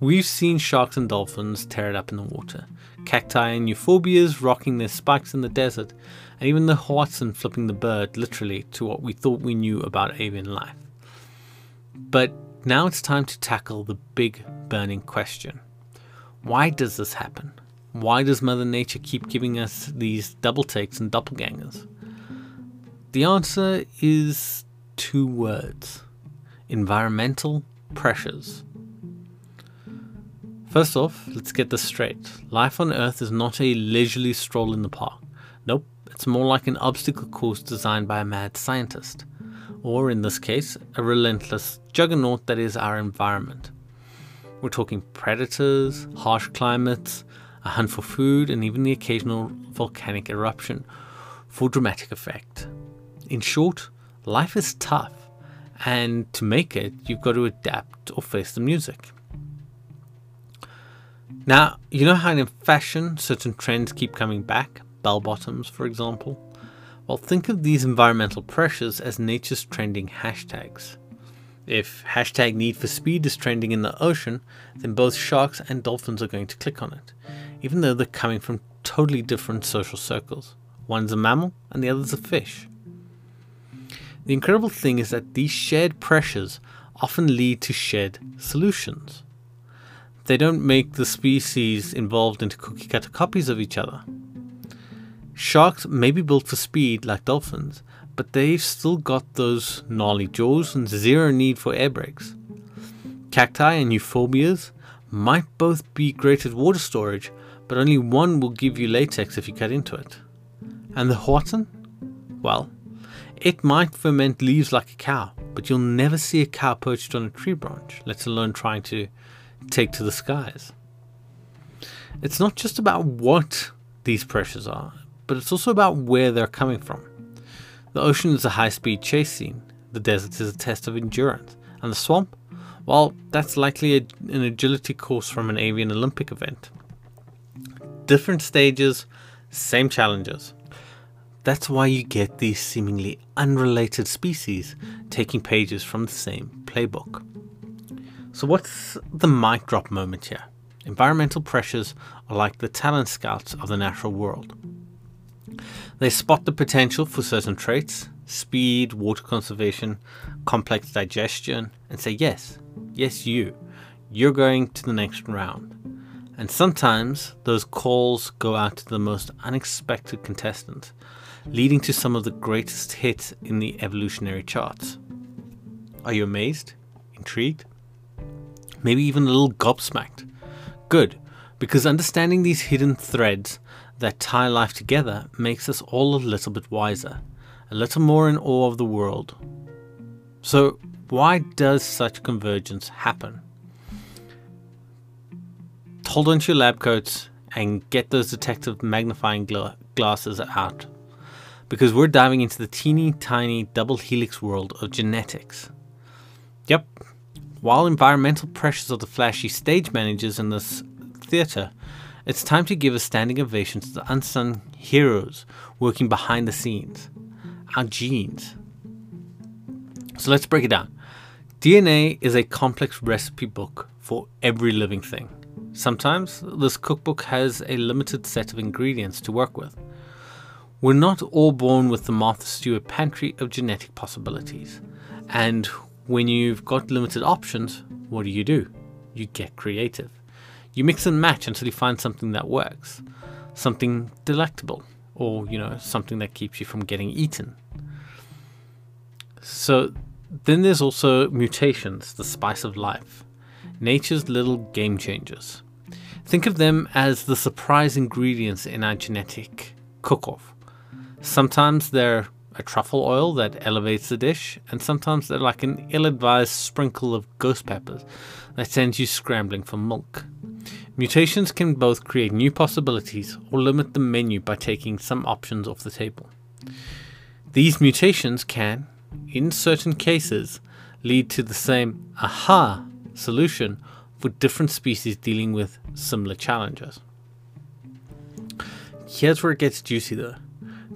[SPEAKER 1] we've seen sharks and dolphins tear it up in the water, cacti and euphorbias rocking their spikes in the desert, and even the Hoatzin flipping the bird literally to what we thought we knew about avian life. But now it's time to tackle the big burning question. Why does this happen? Why does Mother Nature keep giving us these double takes and doppelgangers? The answer is two words environmental pressures. First off, let's get this straight. Life on Earth is not a leisurely stroll in the park. Nope, it's more like an obstacle course designed by a mad scientist or in this case, a relentless juggernaut that is our environment. We're talking predators, harsh climates, a hunt for food, and even the occasional volcanic eruption for dramatic effect. In short, life is tough, and to make it, you've got to adapt or face the music. Now, you know how in fashion certain trends keep coming back? Bell bottoms, for example. Well, think of these environmental pressures as nature's trending hashtags. If hashtag need for speed is trending in the ocean, then both sharks and dolphins are going to click on it, even though they're coming from totally different social circles. One's a mammal and the other's a fish. The incredible thing is that these shared pressures often lead to shared solutions. They don't make the species involved into cookie cutter copies of each other. Sharks may be built for speed like dolphins, but they've still got those gnarly jaws and zero need for air brakes. Cacti and euphorbias might both be great at water storage, but only one will give you latex if you cut into it. And the Hoatzin? Well, it might ferment leaves like a cow, but you'll never see a cow perched on a tree branch, let alone trying to take to the skies. It's not just about what these pressures are, but it's also about where they're coming from. The ocean is a high speed chase scene, the desert is a test of endurance, and the swamp? Well, that's likely a, an agility course from an avian Olympic event. Different stages, same challenges. That's why you get these seemingly unrelated species taking pages from the same playbook. So, what's the mic drop moment here? environmental pressures are like the talent scouts of the natural world. They spot the potential for certain traits speed, water conservation, complex digestion and say, yes, yes, you, you're going to the next round. And sometimes those calls go out to the most unexpected contestant, leading to some of the greatest hits in the evolutionary charts. Are you amazed? Intrigued? Maybe even a little gobsmacked? Good, because understanding these hidden threads that tie life together makes us all a little bit wiser, a little more in awe of the world. So, why does such convergence happen? Hold on to your lab coats and get those detective magnifying gla- glasses out because we're diving into the teeny tiny double helix world of genetics. Yep, while environmental pressures are the flashy stage managers in this theatre, it's time to give a standing ovation to the unsung heroes working behind the scenes our genes. So let's break it down. DNA is a complex recipe book for every living thing. Sometimes this cookbook has a limited set of ingredients to work with. We're not all born with the Martha Stewart pantry of genetic possibilities. And when you've got limited options, what do you do? You get creative. You mix and match until you find something that works, something delectable, or, you know, something that keeps you from getting eaten. So then there's also mutations, the spice of life, nature's little game changers. Think of them as the surprise ingredients in our genetic cook off. Sometimes they're a truffle oil that elevates the dish, and sometimes they're like an ill advised sprinkle of ghost peppers that sends you scrambling for milk. Mutations can both create new possibilities or limit the menu by taking some options off the table. These mutations can, in certain cases, lead to the same aha solution for different species dealing with similar challenges. Here's where it gets juicy though,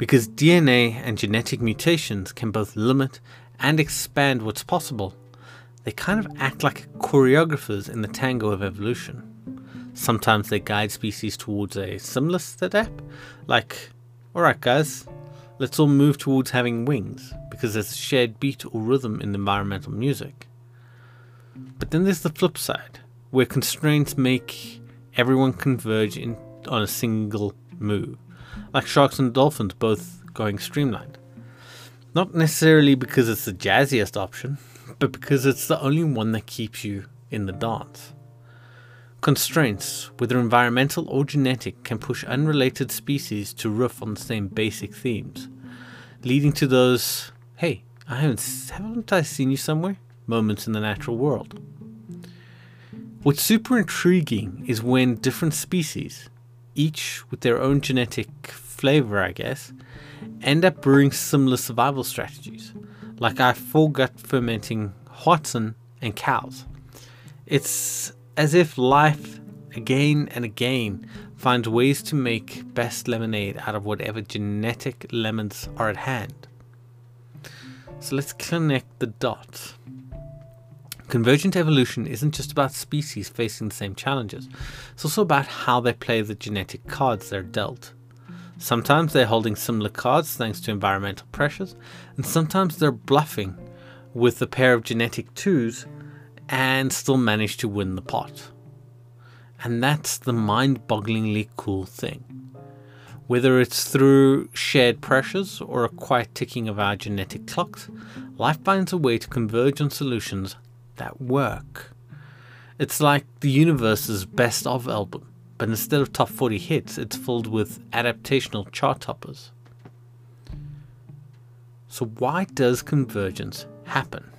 [SPEAKER 1] because DNA and genetic mutations can both limit and expand what's possible. They kind of act like choreographers in the tango of evolution. Sometimes they guide species towards a similar step, like, alright guys, let's all move towards having wings, because there's a shared beat or rhythm in environmental music. But then there's the flip side where constraints make everyone converge in, on a single move, like sharks and dolphins both going streamlined. Not necessarily because it's the jazziest option, but because it's the only one that keeps you in the dance. Constraints, whether environmental or genetic, can push unrelated species to riff on the same basic themes, leading to those, hey, I haven't, haven't I seen you somewhere? moments in the natural world. What's super intriguing is when different species, each with their own genetic flavor, I guess, end up brewing similar survival strategies, like our foregut fermenting Hoatzin and cows. It's as if life, again and again, finds ways to make best lemonade out of whatever genetic lemons are at hand. So let's connect the dots. Convergent evolution isn't just about species facing the same challenges, it's also about how they play the genetic cards they're dealt. Sometimes they're holding similar cards thanks to environmental pressures, and sometimes they're bluffing with a pair of genetic twos and still manage to win the pot. And that's the mind bogglingly cool thing. Whether it's through shared pressures or a quiet ticking of our genetic clocks, life finds a way to converge on solutions that work. It's like the universe's best of album, but instead of top 40 hits, it's filled with adaptational chart toppers. So, why does convergence happen?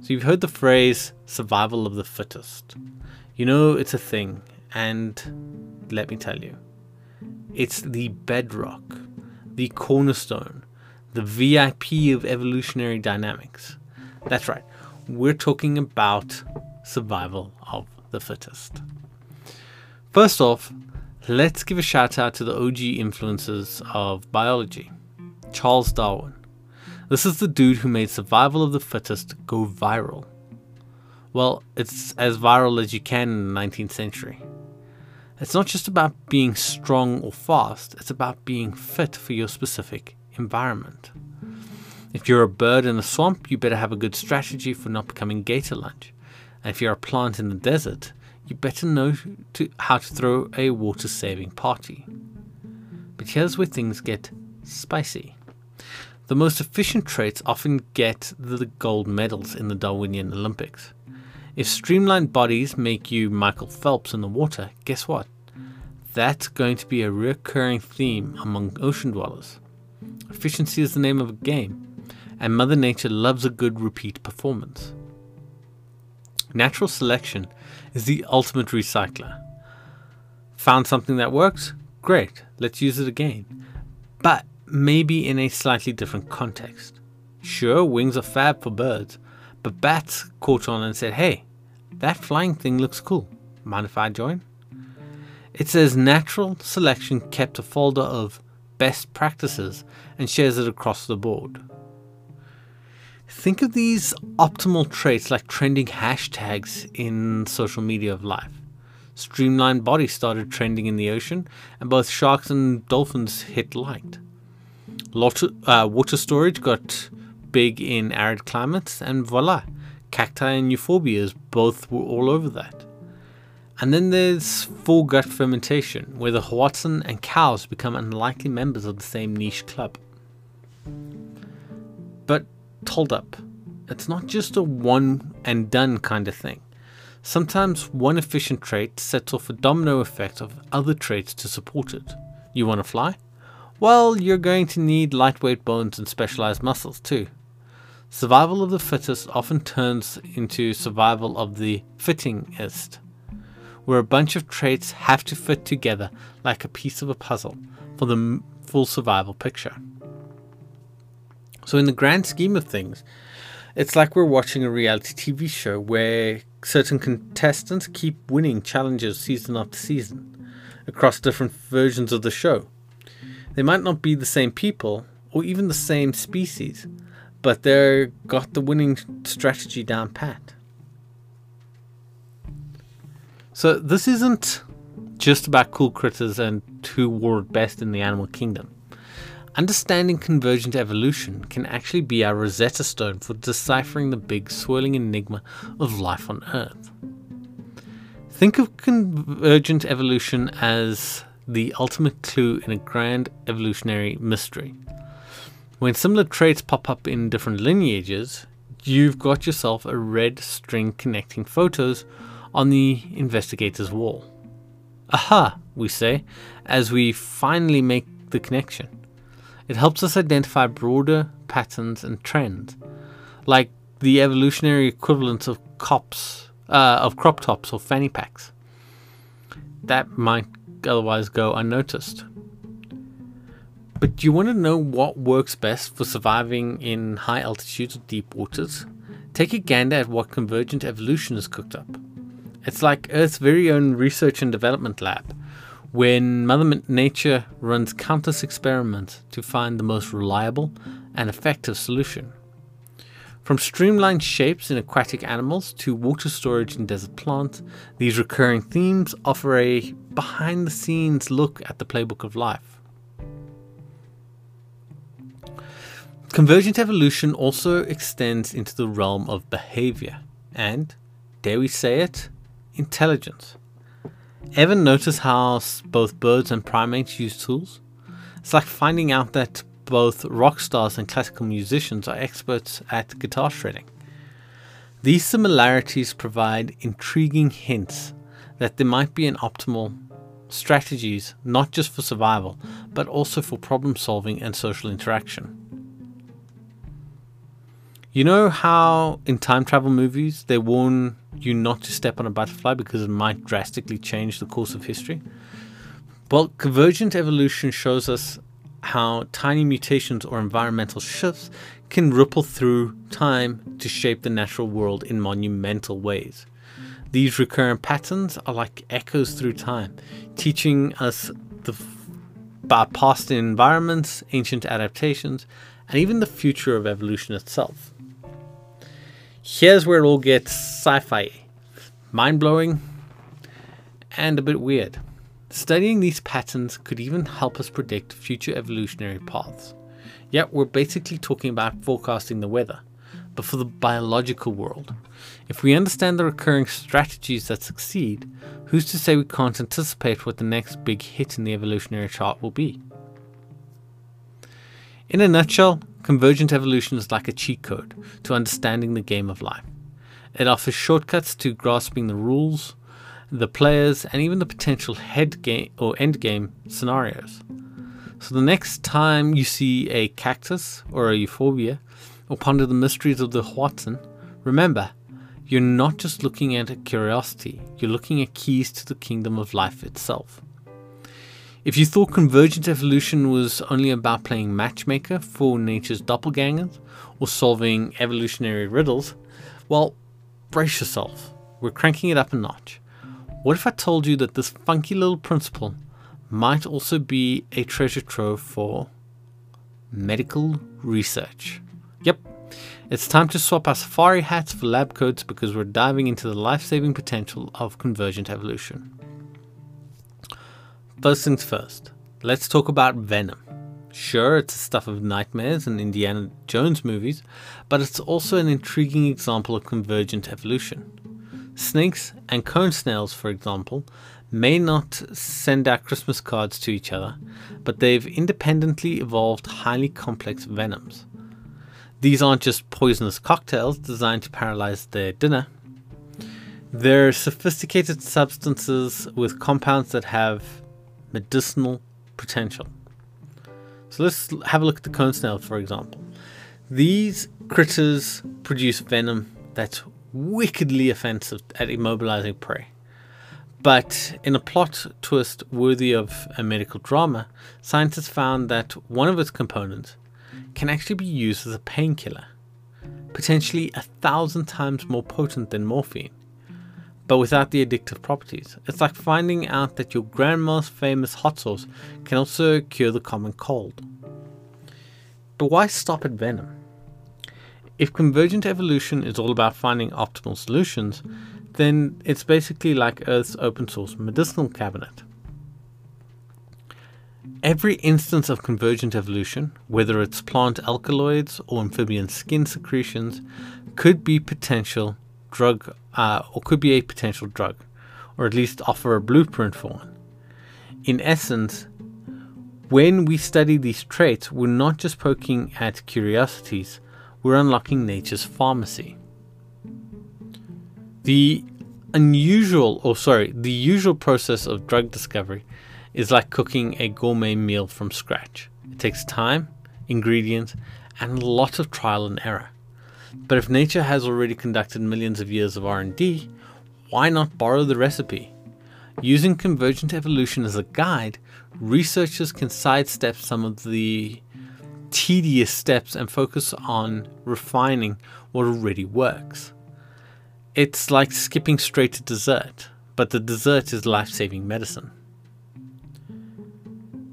[SPEAKER 1] So, you've heard the phrase survival of the fittest. You know it's a thing, and let me tell you, it's the bedrock, the cornerstone, the VIP of evolutionary dynamics. That's right. We're talking about survival of the fittest. First off, let's give a shout out to the OG influences of biology Charles Darwin. This is the dude who made survival of the fittest go viral. well, it's as viral as you can in the 19th century. It's not just about being strong or fast, it's about being fit for your specific environment. If you're a bird in a swamp, you better have a good strategy for not becoming gator lunch. And if you're a plant in the desert, you better know to, how to throw a water saving party. But here's where things get spicy. The most efficient traits often get the gold medals in the Darwinian Olympics. If streamlined bodies make you Michael Phelps in the water, guess what? That's going to be a recurring theme among ocean dwellers. Efficiency is the name of a game, and Mother Nature loves a good repeat performance. Natural selection is the ultimate recycler. Found something that works? Great, let's use it again. But maybe in a slightly different context. Sure, wings are fab for birds, but bats caught on and said, hey, that flying thing looks cool. Mind if I join? It says natural selection kept a folder of best practices and shares it across the board. Think of these optimal traits like trending hashtags in social media of life. Streamlined body started trending in the ocean, and both sharks and dolphins hit liked. Water, uh, water storage got big in arid climates, and voila, cacti and euphorbias both were all over that. And then there's foregut fermentation, where the hoatzin and cows become unlikely members of the same niche club. But hold up, it's not just a one and done kind of thing. Sometimes one efficient trait sets off a domino effect of other traits to support it. You want to fly? Well, you're going to need lightweight bones and specialized muscles too. Survival of the fittest often turns into survival of the fittingest, where a bunch of traits have to fit together like a piece of a puzzle for the full survival picture. So, in the grand scheme of things, it's like we're watching a reality TV show where certain contestants keep winning challenges season after season across different versions of the show. They might not be the same people or even the same species, but they've got the winning strategy down pat. So, this isn't just about cool critters and who wore it best in the animal kingdom. Understanding convergent evolution can actually be our Rosetta Stone for deciphering the big swirling enigma of life on Earth. Think of convergent evolution as the ultimate clue in a grand evolutionary mystery. When similar traits pop up in different lineages, you've got yourself a red string connecting photos on the investigator's wall. Aha, we say, as we finally make the connection. It helps us identify broader patterns and trends, like the evolutionary equivalents of cops, uh, of crop tops or fanny packs. That might otherwise go unnoticed. But do you want to know what works best for surviving in high altitudes or deep waters? Take a gander at what convergent evolution has cooked up. It's like Earth's very own research and development lab, when Mother Nature runs countless experiments to find the most reliable and effective solution. From streamlined shapes in aquatic animals to water storage in desert plants, these recurring themes offer a behind the scenes look at the playbook of life. Convergent evolution also extends into the realm of behavior and, dare we say it, intelligence. Ever notice how both birds and primates use tools? It's like finding out that both rock stars and classical musicians are experts at guitar shredding. These similarities provide intriguing hints that there might be an optimal strategies not just for survival, but also for problem solving and social interaction. You know how in time travel movies they warn you not to step on a butterfly because it might drastically change the course of history? Well, convergent evolution shows us how tiny mutations or environmental shifts can ripple through time to shape the natural world in monumental ways. These recurrent patterns are like echoes through time, teaching us the, about past environments, ancient adaptations, and even the future of evolution itself. Here's where it all gets sci fi, mind blowing, and a bit weird. Studying these patterns could even help us predict future evolutionary paths. Yet, we're basically talking about forecasting the weather, but for the biological world. If we understand the recurring strategies that succeed, who's to say we can't anticipate what the next big hit in the evolutionary chart will be? In a nutshell, convergent evolution is like a cheat code to understanding the game of life. It offers shortcuts to grasping the rules, the players, and even the potential head game or end game scenarios. So the next time you see a cactus or a euphorbia, or ponder the mysteries of the Hoatzin, remember, you're not just looking at a curiosity, you're looking at keys to the kingdom of life itself. If you thought convergent evolution was only about playing matchmaker for nature's doppelgangers or solving evolutionary riddles, well, brace yourself. We're cranking it up a notch. What if I told you that this funky little principle might also be a treasure trove for medical research? Yep, it's time to swap our safari hats for lab coats because we're diving into the life saving potential of convergent evolution. First things first, let's talk about venom. Sure, it's the stuff of nightmares and Indiana Jones movies, but it's also an intriguing example of convergent evolution. Snakes and cone snails, for example, may not send out Christmas cards to each other, but they've independently evolved highly complex venoms. These aren't just poisonous cocktails designed to paralyze their dinner. They're sophisticated substances with compounds that have medicinal potential. So let's have a look at the cone snail, for example. These critters produce venom that's wickedly offensive at immobilizing prey. But in a plot twist worthy of a medical drama, scientists found that one of its components can actually be used as a painkiller, potentially a thousand times more potent than morphine, but without the addictive properties. It's like finding out that your grandma's famous hot sauce can also cure the common cold. But why stop at venom? If convergent evolution is all about finding optimal solutions, then it's basically like Earth's open source medicinal cabinet. Every instance of convergent evolution, whether it's plant alkaloids or amphibian skin secretions, could be potential drug uh, or could be a potential drug, or at least offer a blueprint for one. In essence, when we study these traits, we're not just poking at curiosities, we're unlocking nature's pharmacy. The unusual, or sorry, the usual process of drug discovery is like cooking a gourmet meal from scratch. It takes time, ingredients, and a lot of trial and error. But if nature has already conducted millions of years of R&D, why not borrow the recipe? Using convergent evolution as a guide, researchers can sidestep some of the tedious steps and focus on refining what already works. It's like skipping straight to dessert, but the dessert is life saving medicine.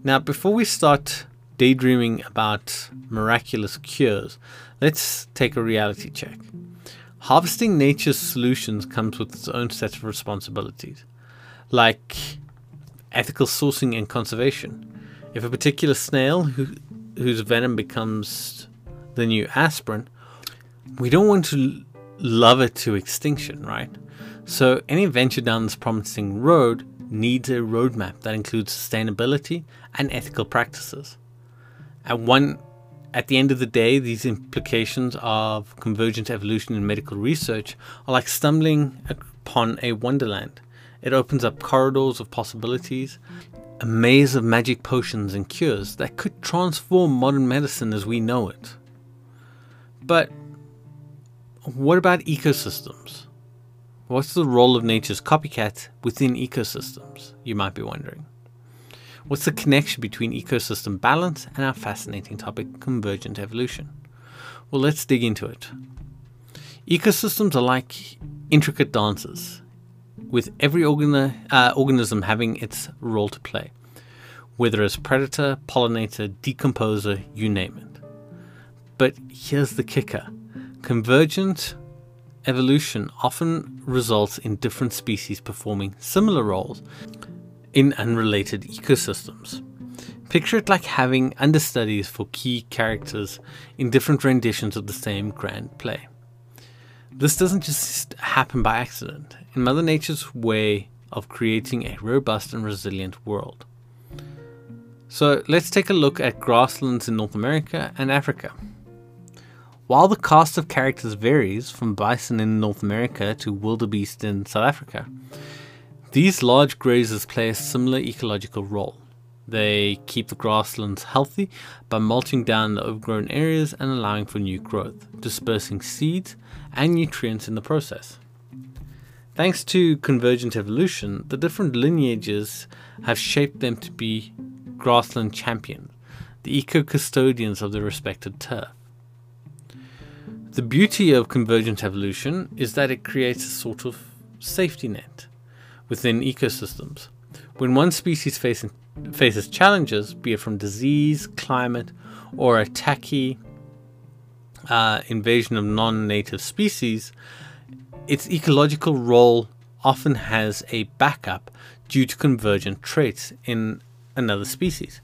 [SPEAKER 1] Now, before we start daydreaming about miraculous cures, let's take a reality check. Harvesting nature's solutions comes with its own set of responsibilities, like ethical sourcing and conservation. If a particular snail who, whose venom becomes the new aspirin, we don't want to love it to extinction, right? So, any venture down this promising road needs a roadmap that includes sustainability and ethical practices. At one at the end of the day, these implications of convergent evolution in medical research are like stumbling upon a wonderland. It opens up corridors of possibilities, a maze of magic potions and cures that could transform modern medicine as we know it. But what about ecosystems? What's the role of nature's copycat within ecosystems, you might be wondering? What's the connection between ecosystem balance and our fascinating topic, convergent evolution? Well, let's dig into it. Ecosystems are like intricate dances, with every uh, organism having its role to play, whether as predator, pollinator, decomposer, you name it. But here's the kicker convergent evolution often results in different species performing similar roles in unrelated ecosystems. Picture it like having understudies for key characters in different renditions of the same grand play. This doesn't just happen by accident, in Mother Nature's way of creating a robust and resilient world. So let's take a look at grasslands in North America and Africa. While the cast of characters varies from bison in North America to wildebeest in South Africa, these large grazers play a similar ecological role. They keep the grasslands healthy by mulching down the overgrown areas and allowing for new growth, dispersing seeds and nutrients in the process. Thanks to convergent evolution, the different lineages have shaped them to be grassland champions, the eco custodians of their respected turf. The beauty of convergent evolution is that it creates a sort of safety net within ecosystems. When one species faces, faces challenges, be it from disease, climate, or a tacky uh, invasion of non native species, its ecological role often has a backup due to convergent traits in another species.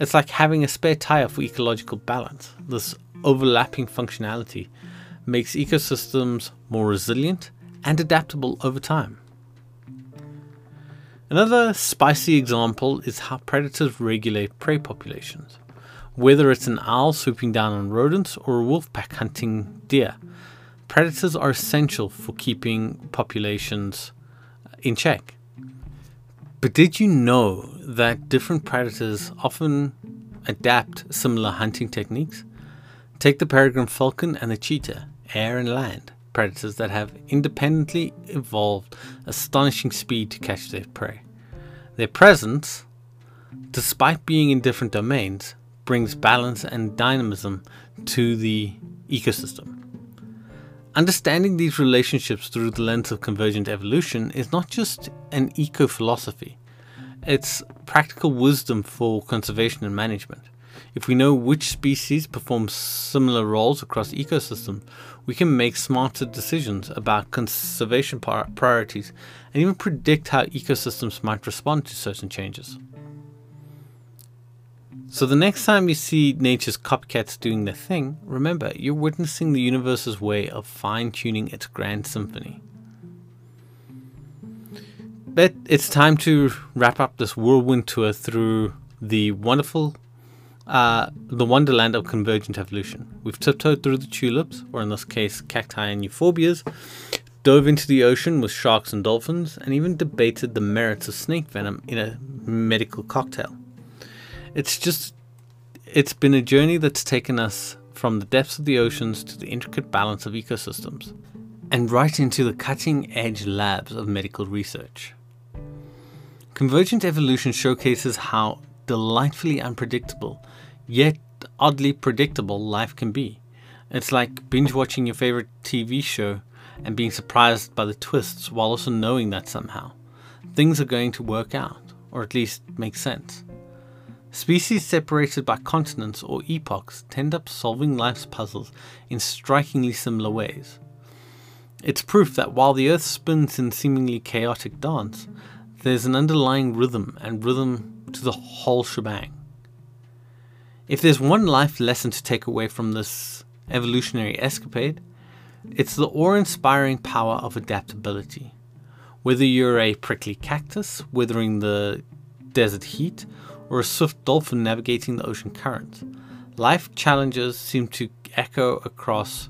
[SPEAKER 1] It's like having a spare tire for ecological balance. This overlapping functionality makes ecosystems more resilient and adaptable over time. Another spicy example is how predators regulate prey populations. Whether it's an owl swooping down on rodents or a wolf pack hunting deer, predators are essential for keeping populations in check. But did you know that different predators often adapt similar hunting techniques? Take the peregrine falcon and the cheetah, air and land, predators that have independently evolved astonishing speed to catch their prey. Their presence, despite being in different domains, brings balance and dynamism to the ecosystem. Understanding these relationships through the lens of convergent evolution is not just an eco philosophy, it's practical wisdom for conservation and management. If we know which species perform similar roles across ecosystems, we can make smarter decisions about conservation priorities and even predict how ecosystems might respond to certain changes. So, the next time you see nature's copycats doing their thing, remember you're witnessing the universe's way of fine tuning its grand symphony. But it's time to wrap up this whirlwind tour through the wonderful uh, the wonderland of convergent evolution. We've tiptoed through the tulips, or in this case, cacti and euphorbias, dove into the ocean with sharks and dolphins, and even debated the merits of snake venom in a medical cocktail. It's just, it's been a journey that's taken us from the depths of the oceans to the intricate balance of ecosystems, and right into the cutting edge labs of medical research. Convergent evolution showcases how delightfully unpredictable, yet oddly predictable life can be. It's like binge watching your favorite TV show and being surprised by the twists while also knowing that somehow things are going to work out, or at least make sense. Species separated by continents or epochs tend up solving life's puzzles in strikingly similar ways. It's proof that while the Earth spins in seemingly chaotic dance, there's an underlying rhythm and rhythm to the whole shebang. If there's one life lesson to take away from this evolutionary escapade, it's the awe inspiring power of adaptability. Whether you're a prickly cactus weathering the desert heat or a swift dolphin navigating the ocean current, life challenges seem to echo across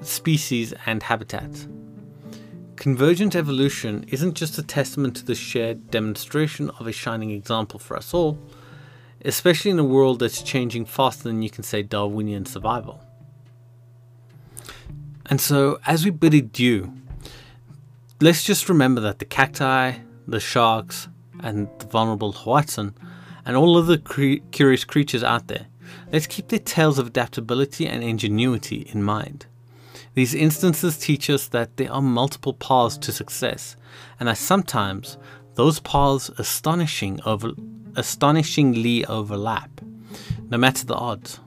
[SPEAKER 1] species and habitats. Convergent evolution isn't just a testament to the shared demonstration of a shining example for us all, especially in a world that's changing faster than you can say Darwinian survival. And so, as we bid adieu, let's just remember that the cacti, the sharks, and the vulnerable hoatzin, and all other cre- curious creatures out there, let's keep their tales of adaptability and ingenuity in mind. These instances teach us that there are multiple paths to success, and that sometimes those paths astonishing over, astonishingly overlap, no matter the odds.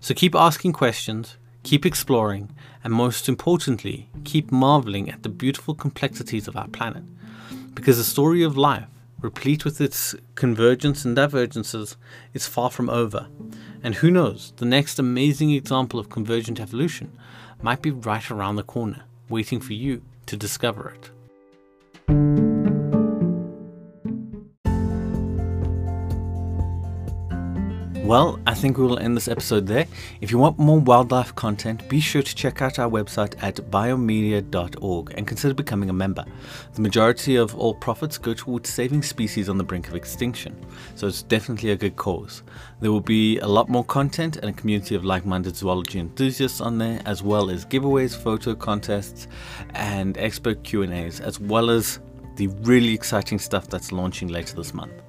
[SPEAKER 1] So keep asking questions, keep exploring, and most importantly, keep marveling at the beautiful complexities of our planet. Because the story of life, replete with its convergence and divergences, is far from over. And who knows, the next amazing example of convergent evolution might be right around the corner, waiting for you to discover it. Well, I think we will end this episode there. If you want more wildlife content, be sure to check out our website at biomedia.org and consider becoming a member. The majority of all profits go towards saving species on the brink of extinction, so it's definitely a good cause. There will be a lot more content and a community of like-minded zoology enthusiasts on there, as well as giveaways, photo contests, and expert Q&As, as well as the really exciting stuff that's launching later this month.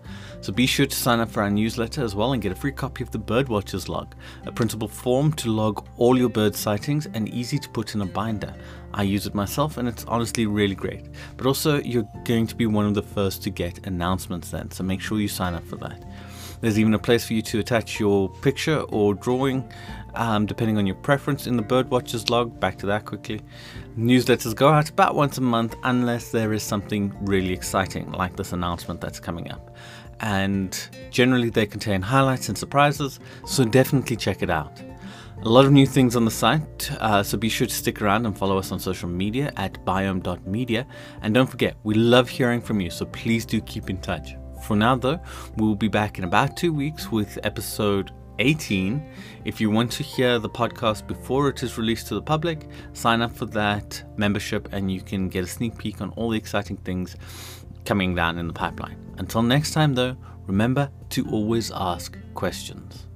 [SPEAKER 1] So be sure to sign up for our newsletter as well and get a free copy of the Birdwatchers Log, a printable form to log all your bird sightings and easy to put in a binder. I use it myself and it's honestly really great. But also, you're going to be one of the first to get announcements then, so make sure you sign up for that. There's even a place for you to attach your picture or drawing, um, depending on your preference in the Birdwatchers log. Back to that quickly. Newsletters go out about once a month unless there is something really exciting, like this announcement that's coming up and generally they contain highlights and surprises, so definitely check it out. A lot of new things on the site, uh, so be sure to stick around and follow us on social media at biome.media. And don't forget, we love hearing from you, so please do keep in touch. For now, though, we will be back in about two weeks with episode 18. If you want to hear the podcast before it is released to the public, sign up for that membership and you can get a sneak peek on all the exciting things coming down in the pipeline. Until next time, though, remember to always ask questions.